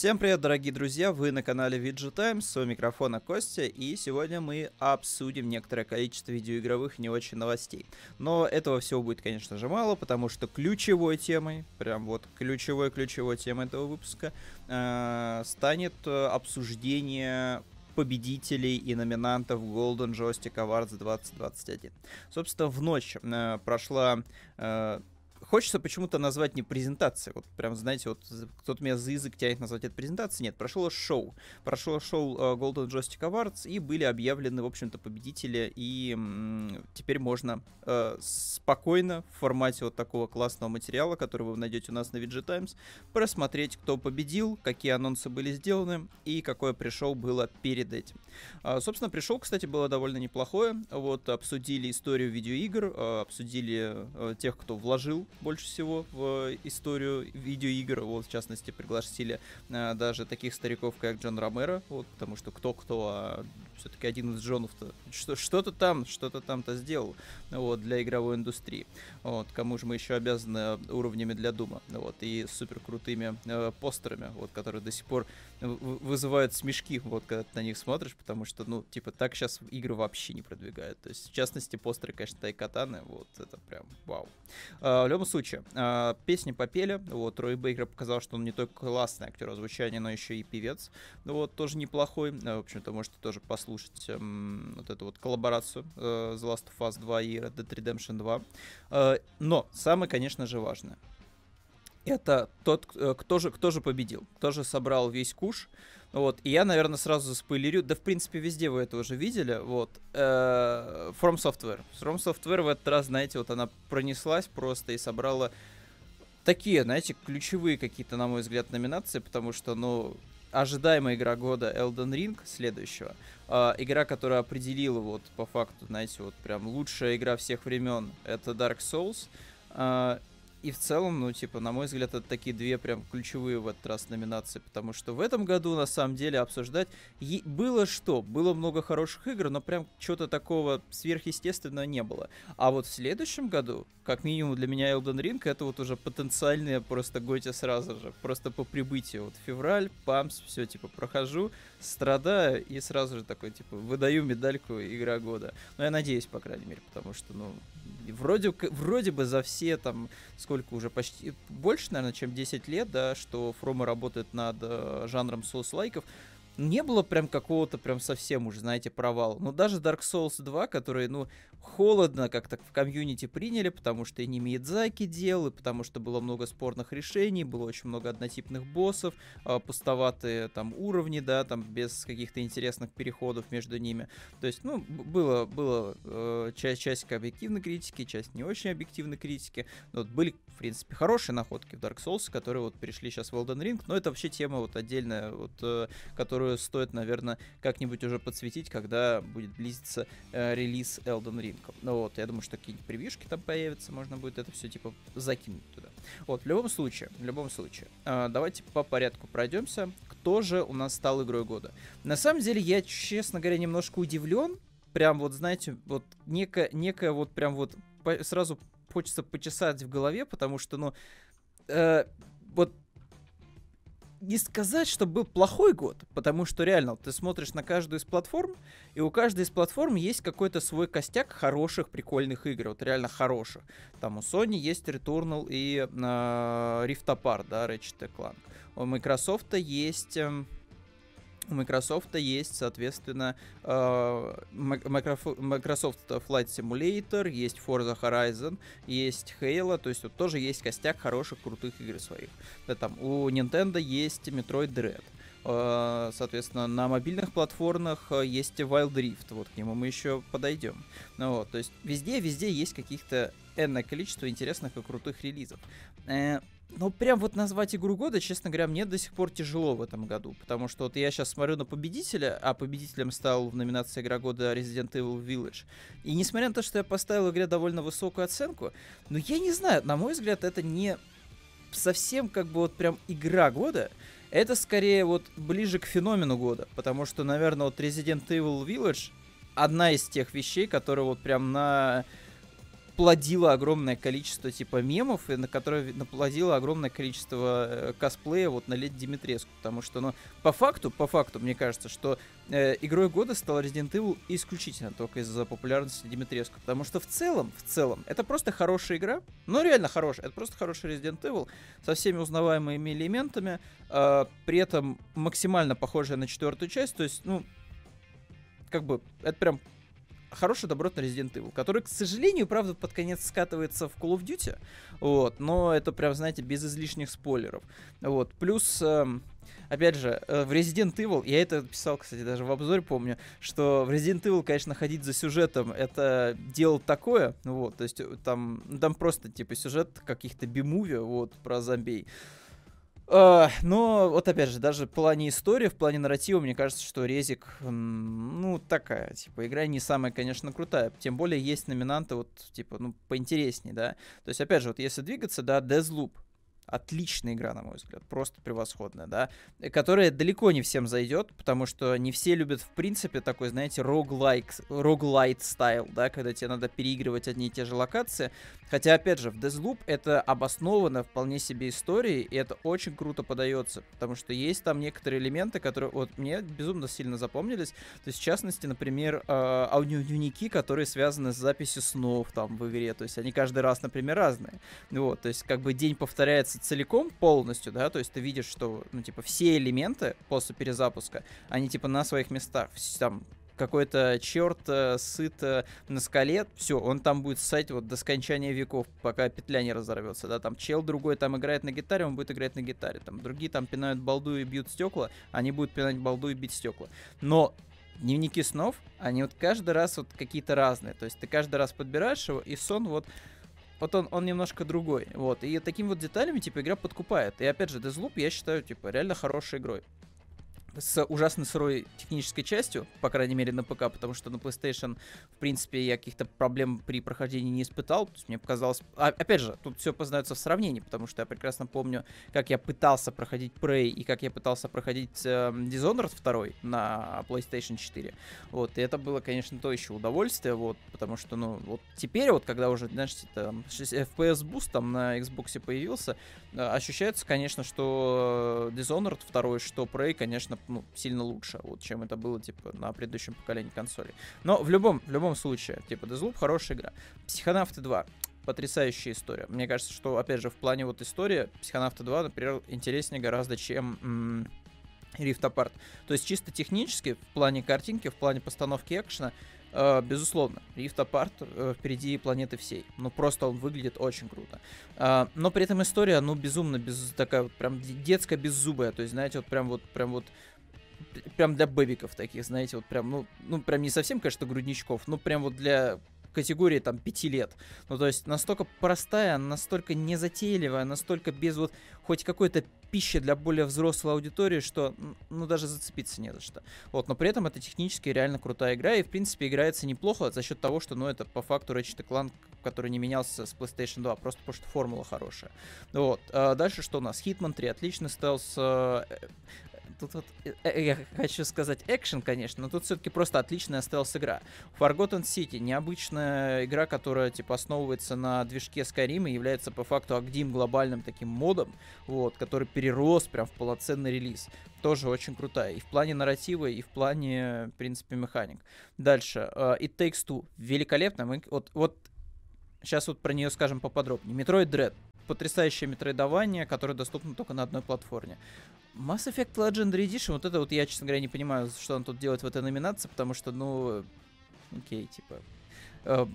Всем привет, дорогие друзья! Вы на канале VG Times, у микрофона Костя, и сегодня мы обсудим некоторое количество видеоигровых не очень новостей. Но этого всего будет, конечно же, мало, потому что ключевой темой, прям вот ключевой-ключевой темой этого выпуска, э, станет э, обсуждение победителей и номинантов Golden Joystick Awards 2021. Собственно, в ночь э, прошла э, хочется почему-то назвать не презентацией. Вот прям, знаете, вот кто-то меня за язык тянет назвать это презентацией. Нет, прошло шоу. Прошло шоу uh, Golden Joystick Awards, и были объявлены, в общем-то, победители. И теперь можно uh, спокойно в формате вот такого классного материала, который вы найдете у нас на VG Times, просмотреть, кто победил, какие анонсы были сделаны и какое пришел было перед этим. Uh, собственно, пришел, кстати, было довольно неплохое. Вот, обсудили историю видеоигр, uh, обсудили uh, тех, кто вложил больше всего в историю видеоигр. Вот, в частности, пригласили э, даже таких стариков, как Джон Ромеро, вот, потому что кто-кто, а все-таки один из Джонов-то что- что-то там, что-то там-то сделал вот, для игровой индустрии. Вот, кому же мы еще обязаны уровнями для Дума, вот, и супер крутыми э, постерами, вот, которые до сих пор вызывают смешки, вот, когда ты на них смотришь, потому что, ну, типа, так сейчас игры вообще не продвигают. То есть, в частности, постеры, конечно, Тайкатаны, вот, это прям вау. А, в любом случае, а, песни попели, вот, Рой Бейкер показал, что он не только классный актер озвучания, но еще и певец, ну, вот, тоже неплохой, а, в общем-то, можете тоже послушать эм, вот эту вот коллаборацию э, The Last of Us 2 и Red Dead Redemption 2. Э, но, самое, конечно же, важное, это тот, э, кто же, кто же победил, кто же собрал весь куш. Вот, и я, наверное, сразу заспойлерю, да, в принципе, везде вы это уже видели, вот, э, From Software. From Software в этот раз, знаете, вот она пронеслась просто и собрала такие, знаете, ключевые какие-то, на мой взгляд, номинации, потому что, ну, ожидаемая игра года Elden Ring следующего, э, игра, которая определила вот по факту, знаете, вот прям лучшая игра всех времен, это Dark Souls, э, и в целом, ну, типа, на мой взгляд, это такие две прям ключевые в этот раз номинации, потому что в этом году, на самом деле, обсуждать е- было что? Было много хороших игр, но прям чего-то такого сверхъестественного не было. А вот в следующем году, как минимум для меня Elden Ring, это вот уже потенциальные просто готи сразу же, просто по прибытию. Вот февраль, памс, все, типа, прохожу, страдаю и сразу же такой, типа, выдаю медальку игра года. Ну, я надеюсь, по крайней мере, потому что, ну, вроде, вроде бы за все там, сколько уже, почти, больше, наверное, чем 10 лет, да, что Фрома работает над э, жанром соус-лайков, не было прям какого-то прям совсем уже, знаете, провала. Но даже Dark Souls 2, который, ну, холодно как-то в комьюнити приняли, потому что и не Миядзаки делал, и потому что было много спорных решений, было очень много однотипных боссов, э, пустоватые там уровни, да, там без каких-то интересных переходов между ними. То есть, ну, было, было э, часть, часть объективной критики, часть не очень объективной критики. Но вот были, принципе, хорошие находки в Dark Souls, которые вот перешли сейчас в Elden Ring, но это вообще тема вот отдельная, вот, э, которую стоит, наверное, как-нибудь уже подсветить, когда будет близиться э, релиз Elden Ring. Ну вот, я думаю, что какие-нибудь превьюшки там появятся, можно будет это все типа закинуть туда. Вот, в любом случае, в любом случае, э, давайте по порядку пройдемся. Кто же у нас стал игрой года? На самом деле, я, честно говоря, немножко удивлен. Прям вот, знаете, вот некая, некая вот прям вот по, сразу хочется почесать в голове, потому что, ну, э, вот не сказать, что был плохой год, потому что реально ты смотришь на каждую из платформ, и у каждой из платформ есть какой-то свой костяк хороших, прикольных игр, вот реально хороших. Там у Sony есть Returnal и э, Rift Apart, да, Ratchet Clank. У Microsoft есть... Э, у Microsoft есть, соответственно, э, Microsoft Flight Simulator, есть Forza Horizon, есть Halo, то есть вот тоже есть костяк хороших, крутых игр своих. Да, там у Nintendo есть Metroid Dread. Э, соответственно, на мобильных платформах есть Wild Rift, вот к нему мы еще подойдем. Ну вот, то есть везде-везде есть каких-то энное количество интересных и крутых релизов. Но прям вот назвать игру года, честно говоря, мне до сих пор тяжело в этом году. Потому что вот я сейчас смотрю на победителя, а победителем стал в номинации игра года Resident Evil Village. И несмотря на то, что я поставил игре довольно высокую оценку, но я не знаю, на мой взгляд, это не совсем как бы вот прям игра года. Это скорее вот ближе к феномену года. Потому что, наверное, вот Resident Evil Village одна из тех вещей, которые вот прям на наплодила огромное количество типа мемов, и на которое наплодила огромное количество э, косплея вот на лет Димитреску. Потому что, ну, по факту, по факту, мне кажется, что э, игрой года стал Resident Evil исключительно только из-за популярности Димитреску. Потому что в целом, в целом, это просто хорошая игра. Ну, реально хорошая. Это просто хороший Resident Evil со всеми узнаваемыми элементами. Э, при этом максимально похожая на четвертую часть. То есть, ну, как бы, это прям хороший добротный Resident Evil, который, к сожалению, правда, под конец скатывается в Call of Duty, вот, но это прям, знаете, без излишних спойлеров, вот, плюс... Эм, опять же, э, в Resident Evil, я это писал, кстати, даже в обзоре помню, что в Resident Evil, конечно, ходить за сюжетом, это дело такое, вот, то есть э, там, там просто, типа, сюжет каких-то би-муви, вот, про зомбей. Uh, но вот опять же, даже в плане истории, в плане нарратива, мне кажется, что Резик, ну, такая, типа, игра не самая, конечно, крутая. Тем более есть номинанты, вот, типа, ну, поинтереснее, да. То есть, опять же, вот если двигаться, да, Deathloop, отличная игра, на мой взгляд, просто превосходная, да, которая далеко не всем зайдет, потому что не все любят, в принципе, такой, знаете, роглайк, роглайт стайл, да, когда тебе надо переигрывать одни и те же локации, хотя, опять же, в Deathloop это обосновано вполне себе историей, и это очень круто подается, потому что есть там некоторые элементы, которые, вот, мне безумно сильно запомнились, то есть, в частности, например, э, аудиодневники, которые связаны с записью снов там в игре, то есть, они каждый раз, например, разные, вот, то есть, как бы день повторяется целиком, полностью, да, то есть ты видишь, что, ну, типа, все элементы после перезапуска, они, типа, на своих местах, там, какой-то черт э, сыт на скале, все, он там будет ссать вот до скончания веков, пока петля не разорвется, да, там чел другой там играет на гитаре, он будет играть на гитаре, там другие там пинают балду и бьют стекла, они будут пинать балду и бить стекла. Но дневники снов, они вот каждый раз вот какие-то разные, то есть ты каждый раз подбираешь его, и сон вот вот он, он немножко другой. Вот. И такими вот деталями, типа, игра подкупает. И опять же, Deathloop я считаю, типа, реально хорошей игрой с ужасно сырой технической частью, по крайней мере на ПК, потому что на PlayStation, в принципе, я каких-то проблем при прохождении не испытал. То есть мне показалось... А, опять же, тут все познается в сравнении, потому что я прекрасно помню, как я пытался проходить Prey и как я пытался проходить э, Dishonored 2 на PlayStation 4. Вот, и это было, конечно, то еще удовольствие, вот, потому что, ну, вот теперь вот, когда уже, знаешь, там, FPS Boost там на Xbox появился, э, ощущается, конечно, что Dishonored 2, что Prey, конечно, ну, сильно лучше, вот, чем это было, типа, на предыдущем поколении консолей. Но в любом, в любом случае, типа, Deathloop хорошая игра. Психонавты 2 потрясающая история. Мне кажется, что, опять же, в плане вот истории Психонавта 2, например, интереснее гораздо, чем м- Rift Apart. То есть чисто технически, в плане картинки, в плане постановки экшена, Uh, безусловно, Rift Apart uh, впереди планеты всей. Ну, просто он выглядит очень круто. Uh, но при этом история, ну, безумно, без, такая вот прям детская, беззубая. То есть, знаете, вот прям вот, прям вот прям для бэбиков таких, знаете, вот прям, ну, ну, прям не совсем, конечно, грудничков, но прям вот для категории там 5 лет. Ну, то есть настолько простая, настолько незатейливая, настолько без вот хоть какой-то пищи для более взрослой аудитории, что, ну, даже зацепиться не за что. Вот, но при этом это технически реально крутая игра, и, в принципе, играется неплохо за счет того, что, ну, это по факту Ratchet Clank, который не менялся с PlayStation 2, просто потому что формула хорошая. Вот, а дальше что у нас? Hitman 3, отличный стелс, э, тут вот, э, э, я хочу сказать экшен, конечно, но тут все-таки просто отличная стелс-игра. Forgotten City, необычная игра, которая, типа, основывается на движке Skyrim и является, по факту, Агдим глобальным таким модом, вот, который перерос прям в полноценный релиз. Тоже очень крутая. И в плане нарратива, и в плане, в принципе, механик. Дальше. Uh, It Takes Two. Великолепно. Мы, вот, вот сейчас вот про нее скажем поподробнее. Metroid Dread потрясающее метроидвание, которое доступно только на одной платформе. Mass Effect Legendary Edition, вот это вот я, честно говоря, не понимаю, что он тут делает в этой номинации, потому что, ну, окей, типа, э,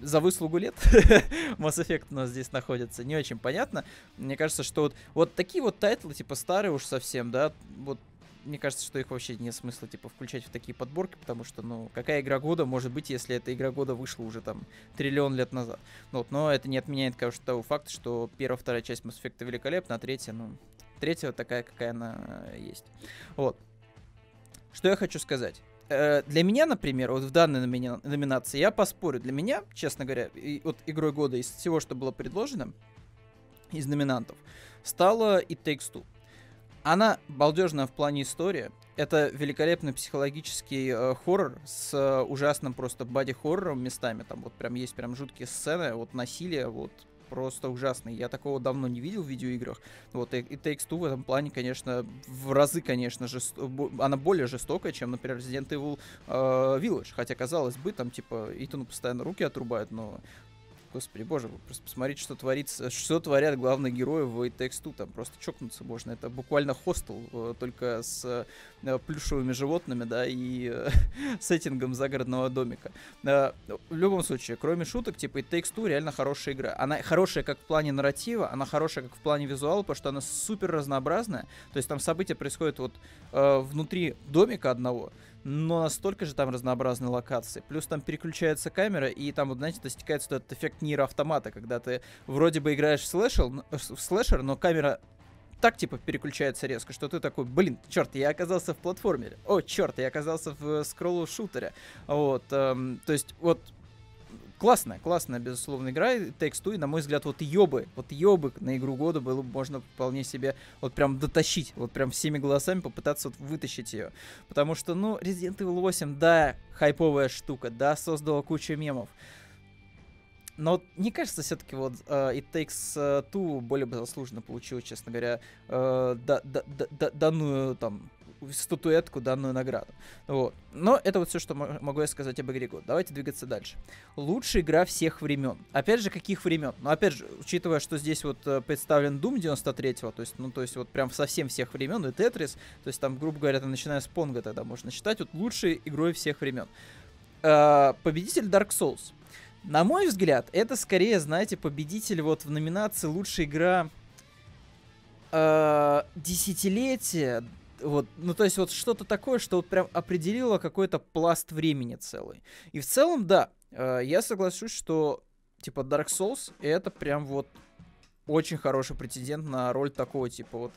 за выслугу лет Mass Effect у нас здесь находится, не очень понятно. Мне кажется, что вот, вот такие вот тайтлы, типа, старые уж совсем, да, вот мне кажется, что их вообще нет смысла, типа, включать в такие подборки, потому что, ну, какая игра года может быть, если эта игра года вышла уже там триллион лет назад. Ну, вот, но это не отменяет, конечно, того факта, что первая, вторая часть Mass Effect великолепна, а третья, ну, третья вот такая, какая она есть. Вот. Что я хочу сказать? Э, для меня, например, вот в данной номи- номинации я поспорю. Для меня, честно говоря, и, вот игрой года из всего, что было предложено, из номинантов, стало It Takes Two. Она балдежная в плане истории. Это великолепный психологический э, хоррор с э, ужасным просто боди-хоррором местами. Там вот прям есть прям жуткие сцены, вот насилие, вот просто ужасный. Я такого давно не видел в видеоиграх. Вот, и, и Takes Two в этом плане, конечно, в разы, конечно, жест... она более жестокая, чем, например, Resident Evil э, Village. Хотя, казалось бы, там, типа, Итану постоянно руки отрубают, но Господи боже, просто посмотрите, что творится, что творят главные герои в It там просто чокнуться можно. Это буквально хостел, э, только с э, плюшевыми животными, да, и э, сеттингом загородного домика. В любом случае, кроме шуток, типа It Takes реально хорошая игра. Она хорошая как в плане нарратива, она хорошая как в плане визуала, потому что она супер разнообразная. То есть там события происходят вот внутри домика одного, но настолько же там разнообразные локации. Плюс там переключается камера, и там, вот, знаете, достигается этот эффект нейроавтомата, когда ты вроде бы играешь в слэшер, в слэшер, но камера так, типа, переключается резко, что ты такой, блин, черт, я оказался в платформере. О, черт, я оказался в скроллу-шутере. Вот, эм, то есть, вот, классная, классная, безусловно, игра. Two, и, на мой взгляд, вот ее бы, вот ее бы на игру года было бы можно вполне себе вот прям дотащить, вот прям всеми голосами попытаться вот вытащить ее. Потому что, ну, Resident Evil 8, да, хайповая штука, да, создала кучу мемов. Но мне кажется, все-таки вот uh, It Takes Two более бы заслуженно получил, честно говоря, uh, да, да, да, данную там статуэтку, данную награду. Вот. Но это вот все, что могу я сказать об игре год. Давайте двигаться дальше. Лучшая игра всех времен. Опять же, каких времен? Ну, опять же, учитывая, что здесь вот э, представлен Doom 93-го, то есть, ну, то есть вот прям совсем всех времен, и Tetris, то есть там, грубо говоря, начиная с Понга тогда можно считать, вот лучшей игрой всех времен. Э, победитель Dark Souls. На мой взгляд, это скорее, знаете, победитель вот в номинации лучшая игра э, десятилетия, вот, ну то есть вот что-то такое, что вот прям определило какой-то пласт времени целый. И в целом, да, э, я соглашусь, что типа Dark Souls это прям вот очень хороший претендент на роль такого типа вот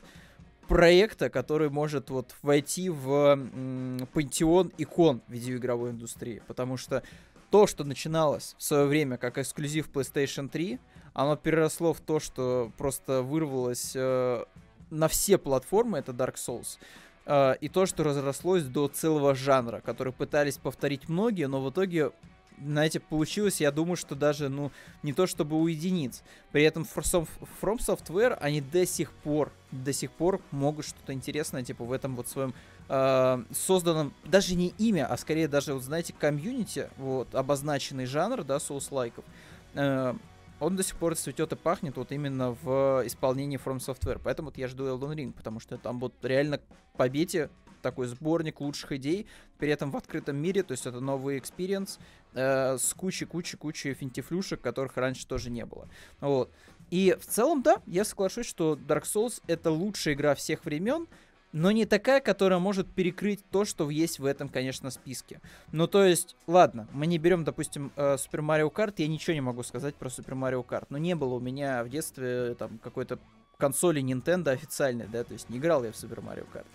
проекта, который может вот войти в м, пантеон икон видеоигровой индустрии. Потому что то, что начиналось в свое время как эксклюзив PlayStation 3, оно переросло в то, что просто вырвалось э, на все платформы, это Dark Souls. Uh, и то, что разрослось до целого жанра, который пытались повторить многие, но в итоге, знаете, получилось, я думаю, что даже, ну, не то чтобы у единиц. При этом From, Software, они до сих пор, до сих пор могут что-то интересное, типа, в этом вот своем uh, созданном, даже не имя, а скорее даже, вот знаете, комьюнити, вот, обозначенный жанр, да, соус-лайков, uh, он до сих пор цветет и пахнет вот именно в исполнении From Software. Поэтому вот я жду Elden Ring, потому что там вот реально по идее такой сборник лучших идей, при этом в открытом мире, то есть это новый experience э, с кучей-кучей-кучей финтифлюшек, которых раньше тоже не было. Вот. И в целом, да, я соглашусь, что Dark Souls это лучшая игра всех времен, но не такая, которая может перекрыть то, что есть в этом, конечно, списке. Ну, то есть, ладно, мы не берем, допустим, э, Super Mario Kart, я ничего не могу сказать про Super Mario Kart, но не было у меня в детстве там какой-то консоли Nintendo официальной, да, то есть не играл я в Super Mario Kart.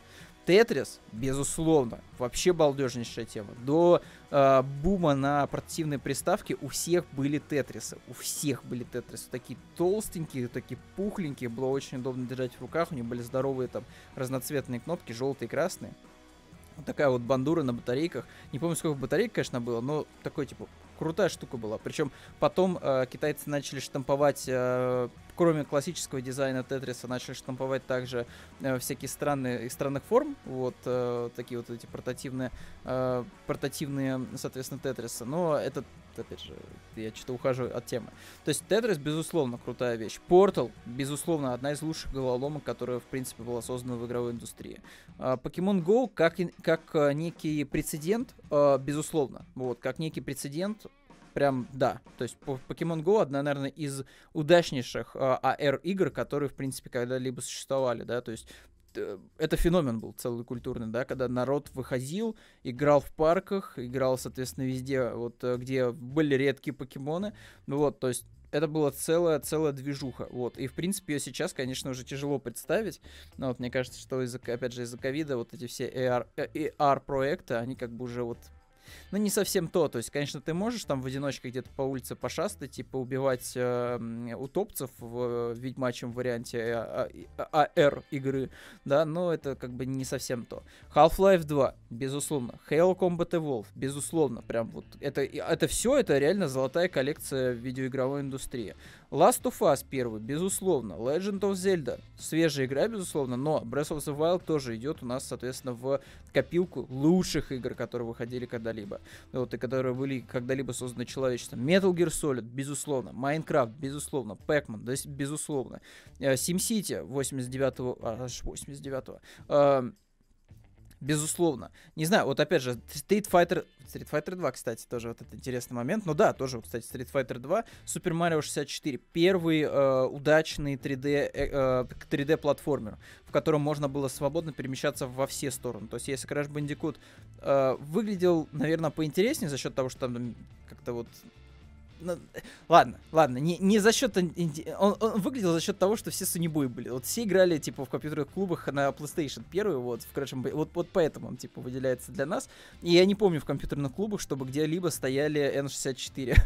Тетрис, безусловно, вообще балдежнейшая тема. До э, бума на портативной приставке у всех были тетрисы. У всех были тетрисы. Такие толстенькие, такие пухленькие. Было очень удобно держать в руках. У них были здоровые там разноцветные кнопки, желтые и красные. Вот такая вот бандура на батарейках. Не помню, сколько батареек, конечно, было, но такой, типа, крутая штука была. Причем потом э, китайцы начали штамповать, э, кроме классического дизайна Тетриса, начали штамповать также э, всякие странные, странных форм, вот э, такие вот эти портативные, э, портативные, соответственно, Тетрисы. Но это опять же, я что-то ухожу от темы. То есть Тетрис, безусловно, крутая вещь. Портал, безусловно, одна из лучших головоломок, которая, в принципе, была создана в игровой индустрии. Pokemon Go, как, как э, некий прецедент, э, безусловно, вот, как некий прецедент, прям, да. То есть Pokemon Go одна, наверное, из удачнейших AR-игр, которые, в принципе, когда-либо существовали, да, то есть Э, это феномен был целый культурный, да, когда народ выходил, играл в парках, играл, соответственно, везде, вот, э, где были редкие покемоны, ну вот, то есть это была целая, целая движуха, вот, и, в принципе, ее сейчас, конечно, уже тяжело представить, но вот мне кажется, что, из опять же, из-за ковида вот эти все AR, AR-проекты, они как бы уже вот ну, не совсем то. То есть, конечно, ты можешь там в одиночке где-то по улице пошастать, типа убивать э, утопцев в э, ведьмачьем варианте АР а, а, игры, да, но это как бы не совсем то. Half-Life 2, безусловно. Halo Combat Evolve, безусловно. Прям вот это, это все, это реально золотая коллекция видеоигровой индустрии. Last of Us первый, безусловно. Legend of Zelda, свежая игра, безусловно, но Breath of the Wild тоже идет у нас, соответственно, в копилку лучших игр, которые выходили когда-либо. Вот, и которые были когда-либо созданы человечеством. Metal Gear Solid, безусловно. Minecraft, безусловно. Pac-Man, да, безусловно. Э, SimCity 89-го, аж 89-го. Безусловно. Не знаю, вот опять же, Street Fighter, Street Fighter 2, кстати, тоже вот этот интересный момент. Ну да, тоже, кстати, Street Fighter 2, Super Mario 64. Первый э, удачный 3D, э, 3D э, в котором можно было свободно перемещаться во все стороны. То есть, если Crash Bandicoot э, выглядел, наверное, поинтереснее за счет того, что там как-то вот ладно, ладно, не, не за счет... Он, он выглядел за счет того, что все сунибуи были. Вот все играли, типа, в компьютерных клубах на PlayStation первый, вот, в Crash вот, вот поэтому он, типа, выделяется для нас. И я не помню в компьютерных клубах, чтобы где-либо стояли N64.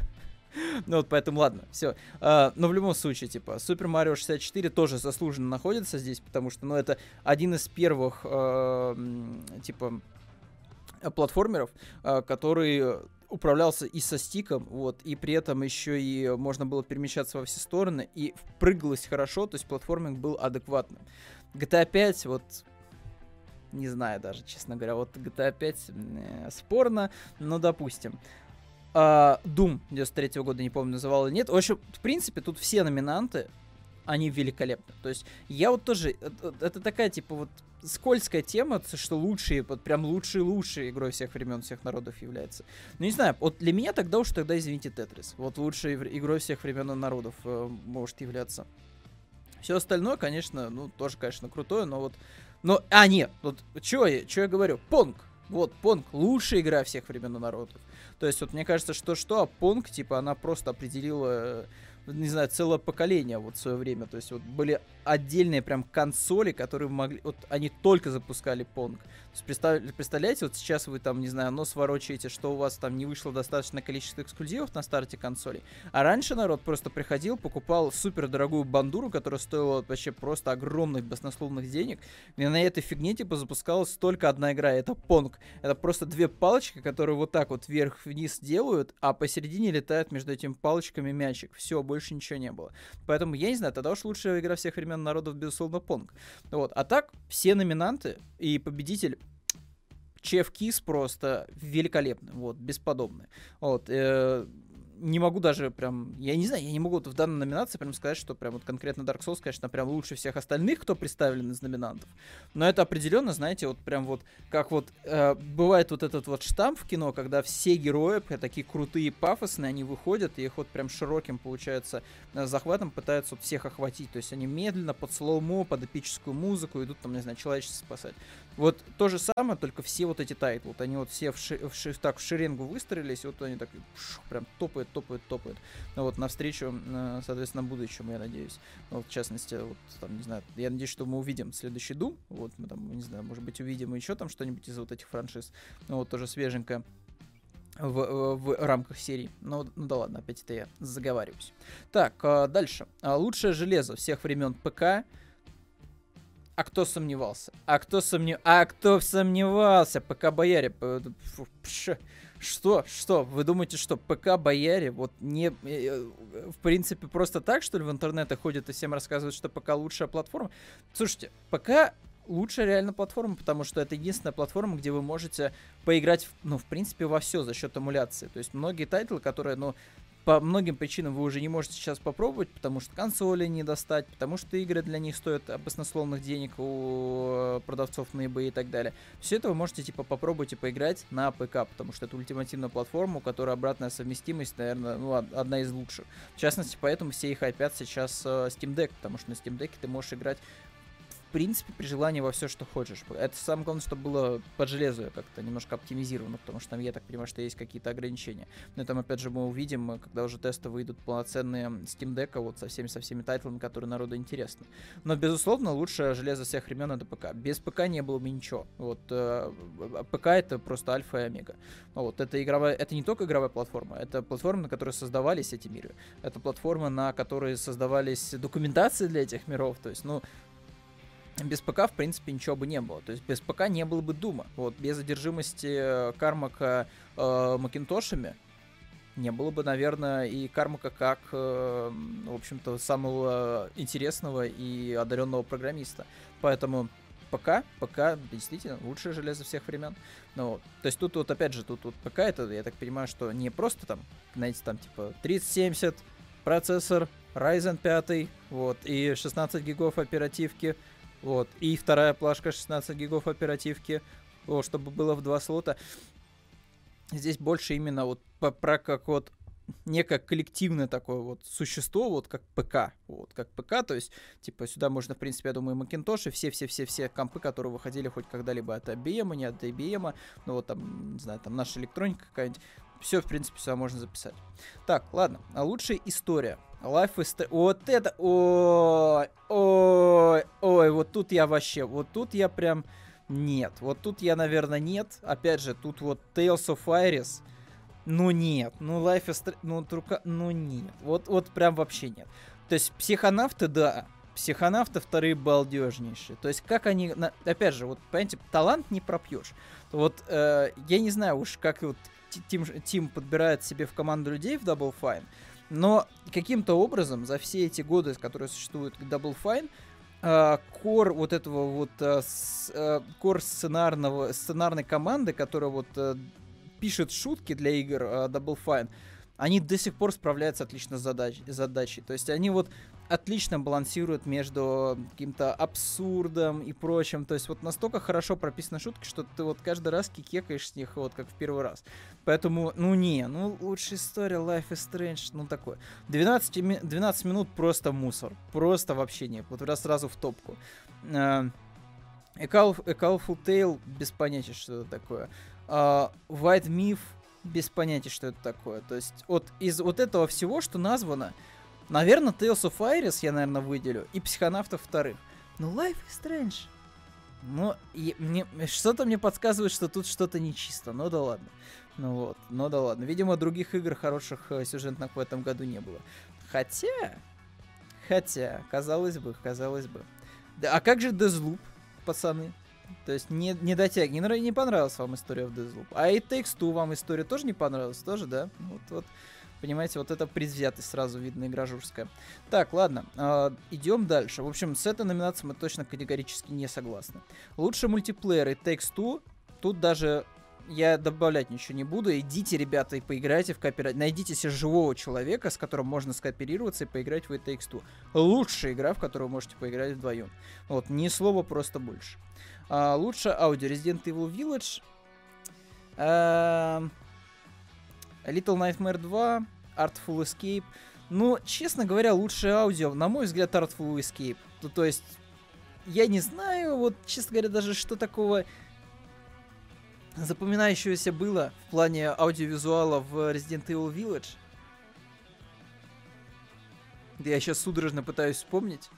ну вот, поэтому ладно, все. А, но в любом случае, типа, Super Mario 64 тоже заслуженно находится здесь, потому что, ну, это один из первых, э, типа, платформеров, э, который управлялся и со стиком, вот, и при этом еще и можно было перемещаться во все стороны, и прыгалось хорошо, то есть платформинг был адекватным. GTA 5, вот, не знаю даже, честно говоря, вот GTA 5 э, спорно, но допустим. А, Doom 93 -го года, не помню, называл или нет. В общем, в принципе, тут все номинанты, они великолепны. То есть я вот тоже, это такая, типа, вот скользкая тема, что лучшие, вот прям лучшие-лучшие игрой всех времен, всех народов является. Ну, не знаю, вот для меня тогда уж тогда, извините, Тетрис. Вот лучшей игрой всех времен и народов э, может являться. Все остальное, конечно, ну, тоже, конечно, крутое, но вот... Но, а, нет, вот, что я, чё я говорю? Понг! Вот, Понг, лучшая игра всех времен и народов. То есть, вот мне кажется, что что, а Понг, типа, она просто определила не знаю, целое поколение вот в свое время. То есть вот были отдельные прям консоли, которые могли... Вот они только запускали есть представ, представляете, вот сейчас вы там, не знаю, нос ворочаете, что у вас там не вышло достаточное количество эксклюзивов на старте консолей. А раньше народ просто приходил, покупал супер дорогую бандуру, которая стоила вообще просто огромных баснословных денег. И на этой фигне типа запускалась только одна игра, это Pong. Это просто две палочки, которые вот так вот вверх-вниз делают, а посередине летает между этими палочками мячик. Все, больше ничего не было. Поэтому, я не знаю, тогда уж лучшая игра всех времен народов, безусловно, Понг. Вот. А так, все номинанты и победитель Чеф Кис просто великолепный, вот, бесподобный. Вот, э, не могу даже прям, я не знаю, я не могу в данной номинации прям сказать, что прям вот конкретно Dark Souls, конечно, прям лучше всех остальных, кто представлен из номинантов. Но это определенно, знаете, вот прям вот, как вот э, бывает вот этот вот штамп в кино, когда все герои такие крутые, пафосные, они выходят, и их вот прям широким, получается, э, захватом пытаются вот всех охватить. То есть они медленно, под slow-mo, под эпическую музыку идут там, не знаю, человечество спасать. Вот то же самое, только все вот эти тайтлы, вот они вот все в, ши, в, ши, так, в шеренгу выстроились, вот они так пш, прям топают, топают, топают. Ну вот навстречу, э, соответственно, будущему, я надеюсь. Ну, вот, в частности, вот там, не знаю, я надеюсь, что мы увидим следующий Doom, вот мы там, не знаю, может быть, увидим еще там что-нибудь из вот этих франшиз, ну вот тоже свеженькое в, в рамках серии. Ну, ну да ладно, опять это я заговариваюсь. Так, а, дальше. А, лучшее железо всех времен ПК а кто сомневался? А кто сомнев... А кто сомневался? ПК Бояре. Что? Что? Вы думаете, что ПК Бояре вот не... Э, в принципе, просто так, что ли, в интернете ходят и всем рассказывают, что ПК лучшая платформа? Слушайте, ПК лучшая реально платформа, потому что это единственная платформа, где вы можете поиграть, ну, в принципе, во все за счет эмуляции. То есть многие тайтлы, которые, ну, по многим причинам вы уже не можете сейчас попробовать, потому что консоли не достать, потому что игры для них стоят баснословных денег у продавцов на eBay и так далее. Все это вы можете типа попробовать и поиграть на ПК, потому что это ультимативная платформа, у которой обратная совместимость, наверное, ну, одна из лучших. В частности, поэтому все их хайпят сейчас э, Steam Deck, потому что на Steam Deck ты можешь играть принципе, при желании во все, что хочешь. Это самое главное, чтобы было под железо как-то немножко оптимизировано, потому что там, я так понимаю, что есть какие-то ограничения. Но там, опять же, мы увидим, когда уже тесты выйдут полноценные Steam Deck, вот со всеми, со всеми тайтлами, которые народу интересны. Но, безусловно, лучшее железо всех времен это ПК. Без ПК не было бы ничего. Вот э, ПК это просто альфа и омега. Вот это игровая, это не только игровая платформа, это платформа, на которой создавались эти миры. Это платформа, на которой создавались документации для этих миров. То есть, ну, без ПК, в принципе, ничего бы не было. То есть без ПК не было бы Дума. Вот без одержимости Кармака э, Макинтошами не было бы, наверное, и Кармака как, э, в общем-то, самого интересного и одаренного программиста. Поэтому ПК, ПК действительно лучшее железо всех времен. Ну, то есть тут вот опять же, тут вот ПК это, я так понимаю, что не просто там, знаете, там типа 3070 процессор, Ryzen 5, вот, и 16 гигов оперативки, вот. И вторая плашка 16 гигов оперативки, вот, чтобы было в два слота. Здесь больше именно вот про как вот некое коллективное такое вот существо, вот как ПК, вот как ПК, то есть, типа, сюда можно, в принципе, я думаю, Macintosh и все-все-все-все компы, которые выходили хоть когда-либо от IBM, не от IBM, ну вот там, не знаю, там наша электроника какая-нибудь, все, в принципе, сюда можно записать. Так, ладно, а лучшая история. Life is. Вот это... Ой, ой, ой, вот тут я вообще... Вот тут я прям... Нет. Вот тут я, наверное, нет. Опять же, тут вот Tales of Iris. Ну нет. Ну Life is. Ну, трука... Ну нет. Вот, вот прям вообще нет. То есть психонавты, да. Психонавты вторые балдежнейшие. То есть как они... Опять же, вот, понимаете, талант не пропьешь. Вот э, я не знаю уж, как вот Тим, Тим подбирает себе в команду людей в Double Fine, но каким-то образом за все эти годы, которые существует Double Fine, э, кор вот этого вот э, э, кор сценарного сценарной команды, которая вот пишет шутки для игр Double Fine, они до сих пор справляются отлично с задач, задачей. То есть они вот отлично балансирует между каким-то абсурдом и прочим. То есть вот настолько хорошо прописаны шутки, что ты вот каждый раз кикекаешь с них вот как в первый раз. Поэтому, ну не, ну лучшая история Life is Strange, ну такое. 12, 12 минут просто мусор. Просто вообще нет. Вот раз сразу в топку. Uh, A Callful Tale без понятия, что это такое. Uh, White Myth без понятия, что это такое. То есть вот из вот этого всего, что названо, Наверное, Tales of Iris я, наверное, выделю. И Психонавтов вторых. Но Life is Strange. Ну, и мне, что-то мне подсказывает, что тут что-то нечисто. Ну да ладно. Ну вот, ну да ладно. Видимо, других игр хороших э, сюжетных в этом году не было. Хотя, хотя, казалось бы, казалось бы. Да, а как же Deathloop, пацаны? То есть не, не дотяг, не, не понравилась вам история в Deathloop. А и Takes Two вам история тоже не понравилась, тоже, да? Вот, вот. Понимаете, вот это предвзятость сразу видно, игра журская. Так, ладно, э, идем дальше. В общем, с этой номинацией мы точно категорически не согласны. Лучший мультиплеер и Takes Two. Тут даже я добавлять ничего не буду. Идите, ребята, и поиграйте в кооператив. Найдите себе живого человека, с которым можно скооперироваться и поиграть в It Takes Two. Лучшая игра, в которую можете поиграть вдвоем. Вот, ни слова, просто больше. А, лучше аудио Resident Evil Village. А, Little Nightmare 2, Artful Escape. Ну, честно говоря, лучшее аудио, на мой взгляд, Artful Escape. Ну, то есть, я не знаю, вот, честно говоря, даже что такого запоминающегося было в плане аудиовизуала в Resident Evil Village. Я сейчас судорожно пытаюсь вспомнить.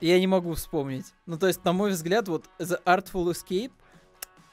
Я не могу вспомнить. Ну, то есть, на мой взгляд, вот The Artful Escape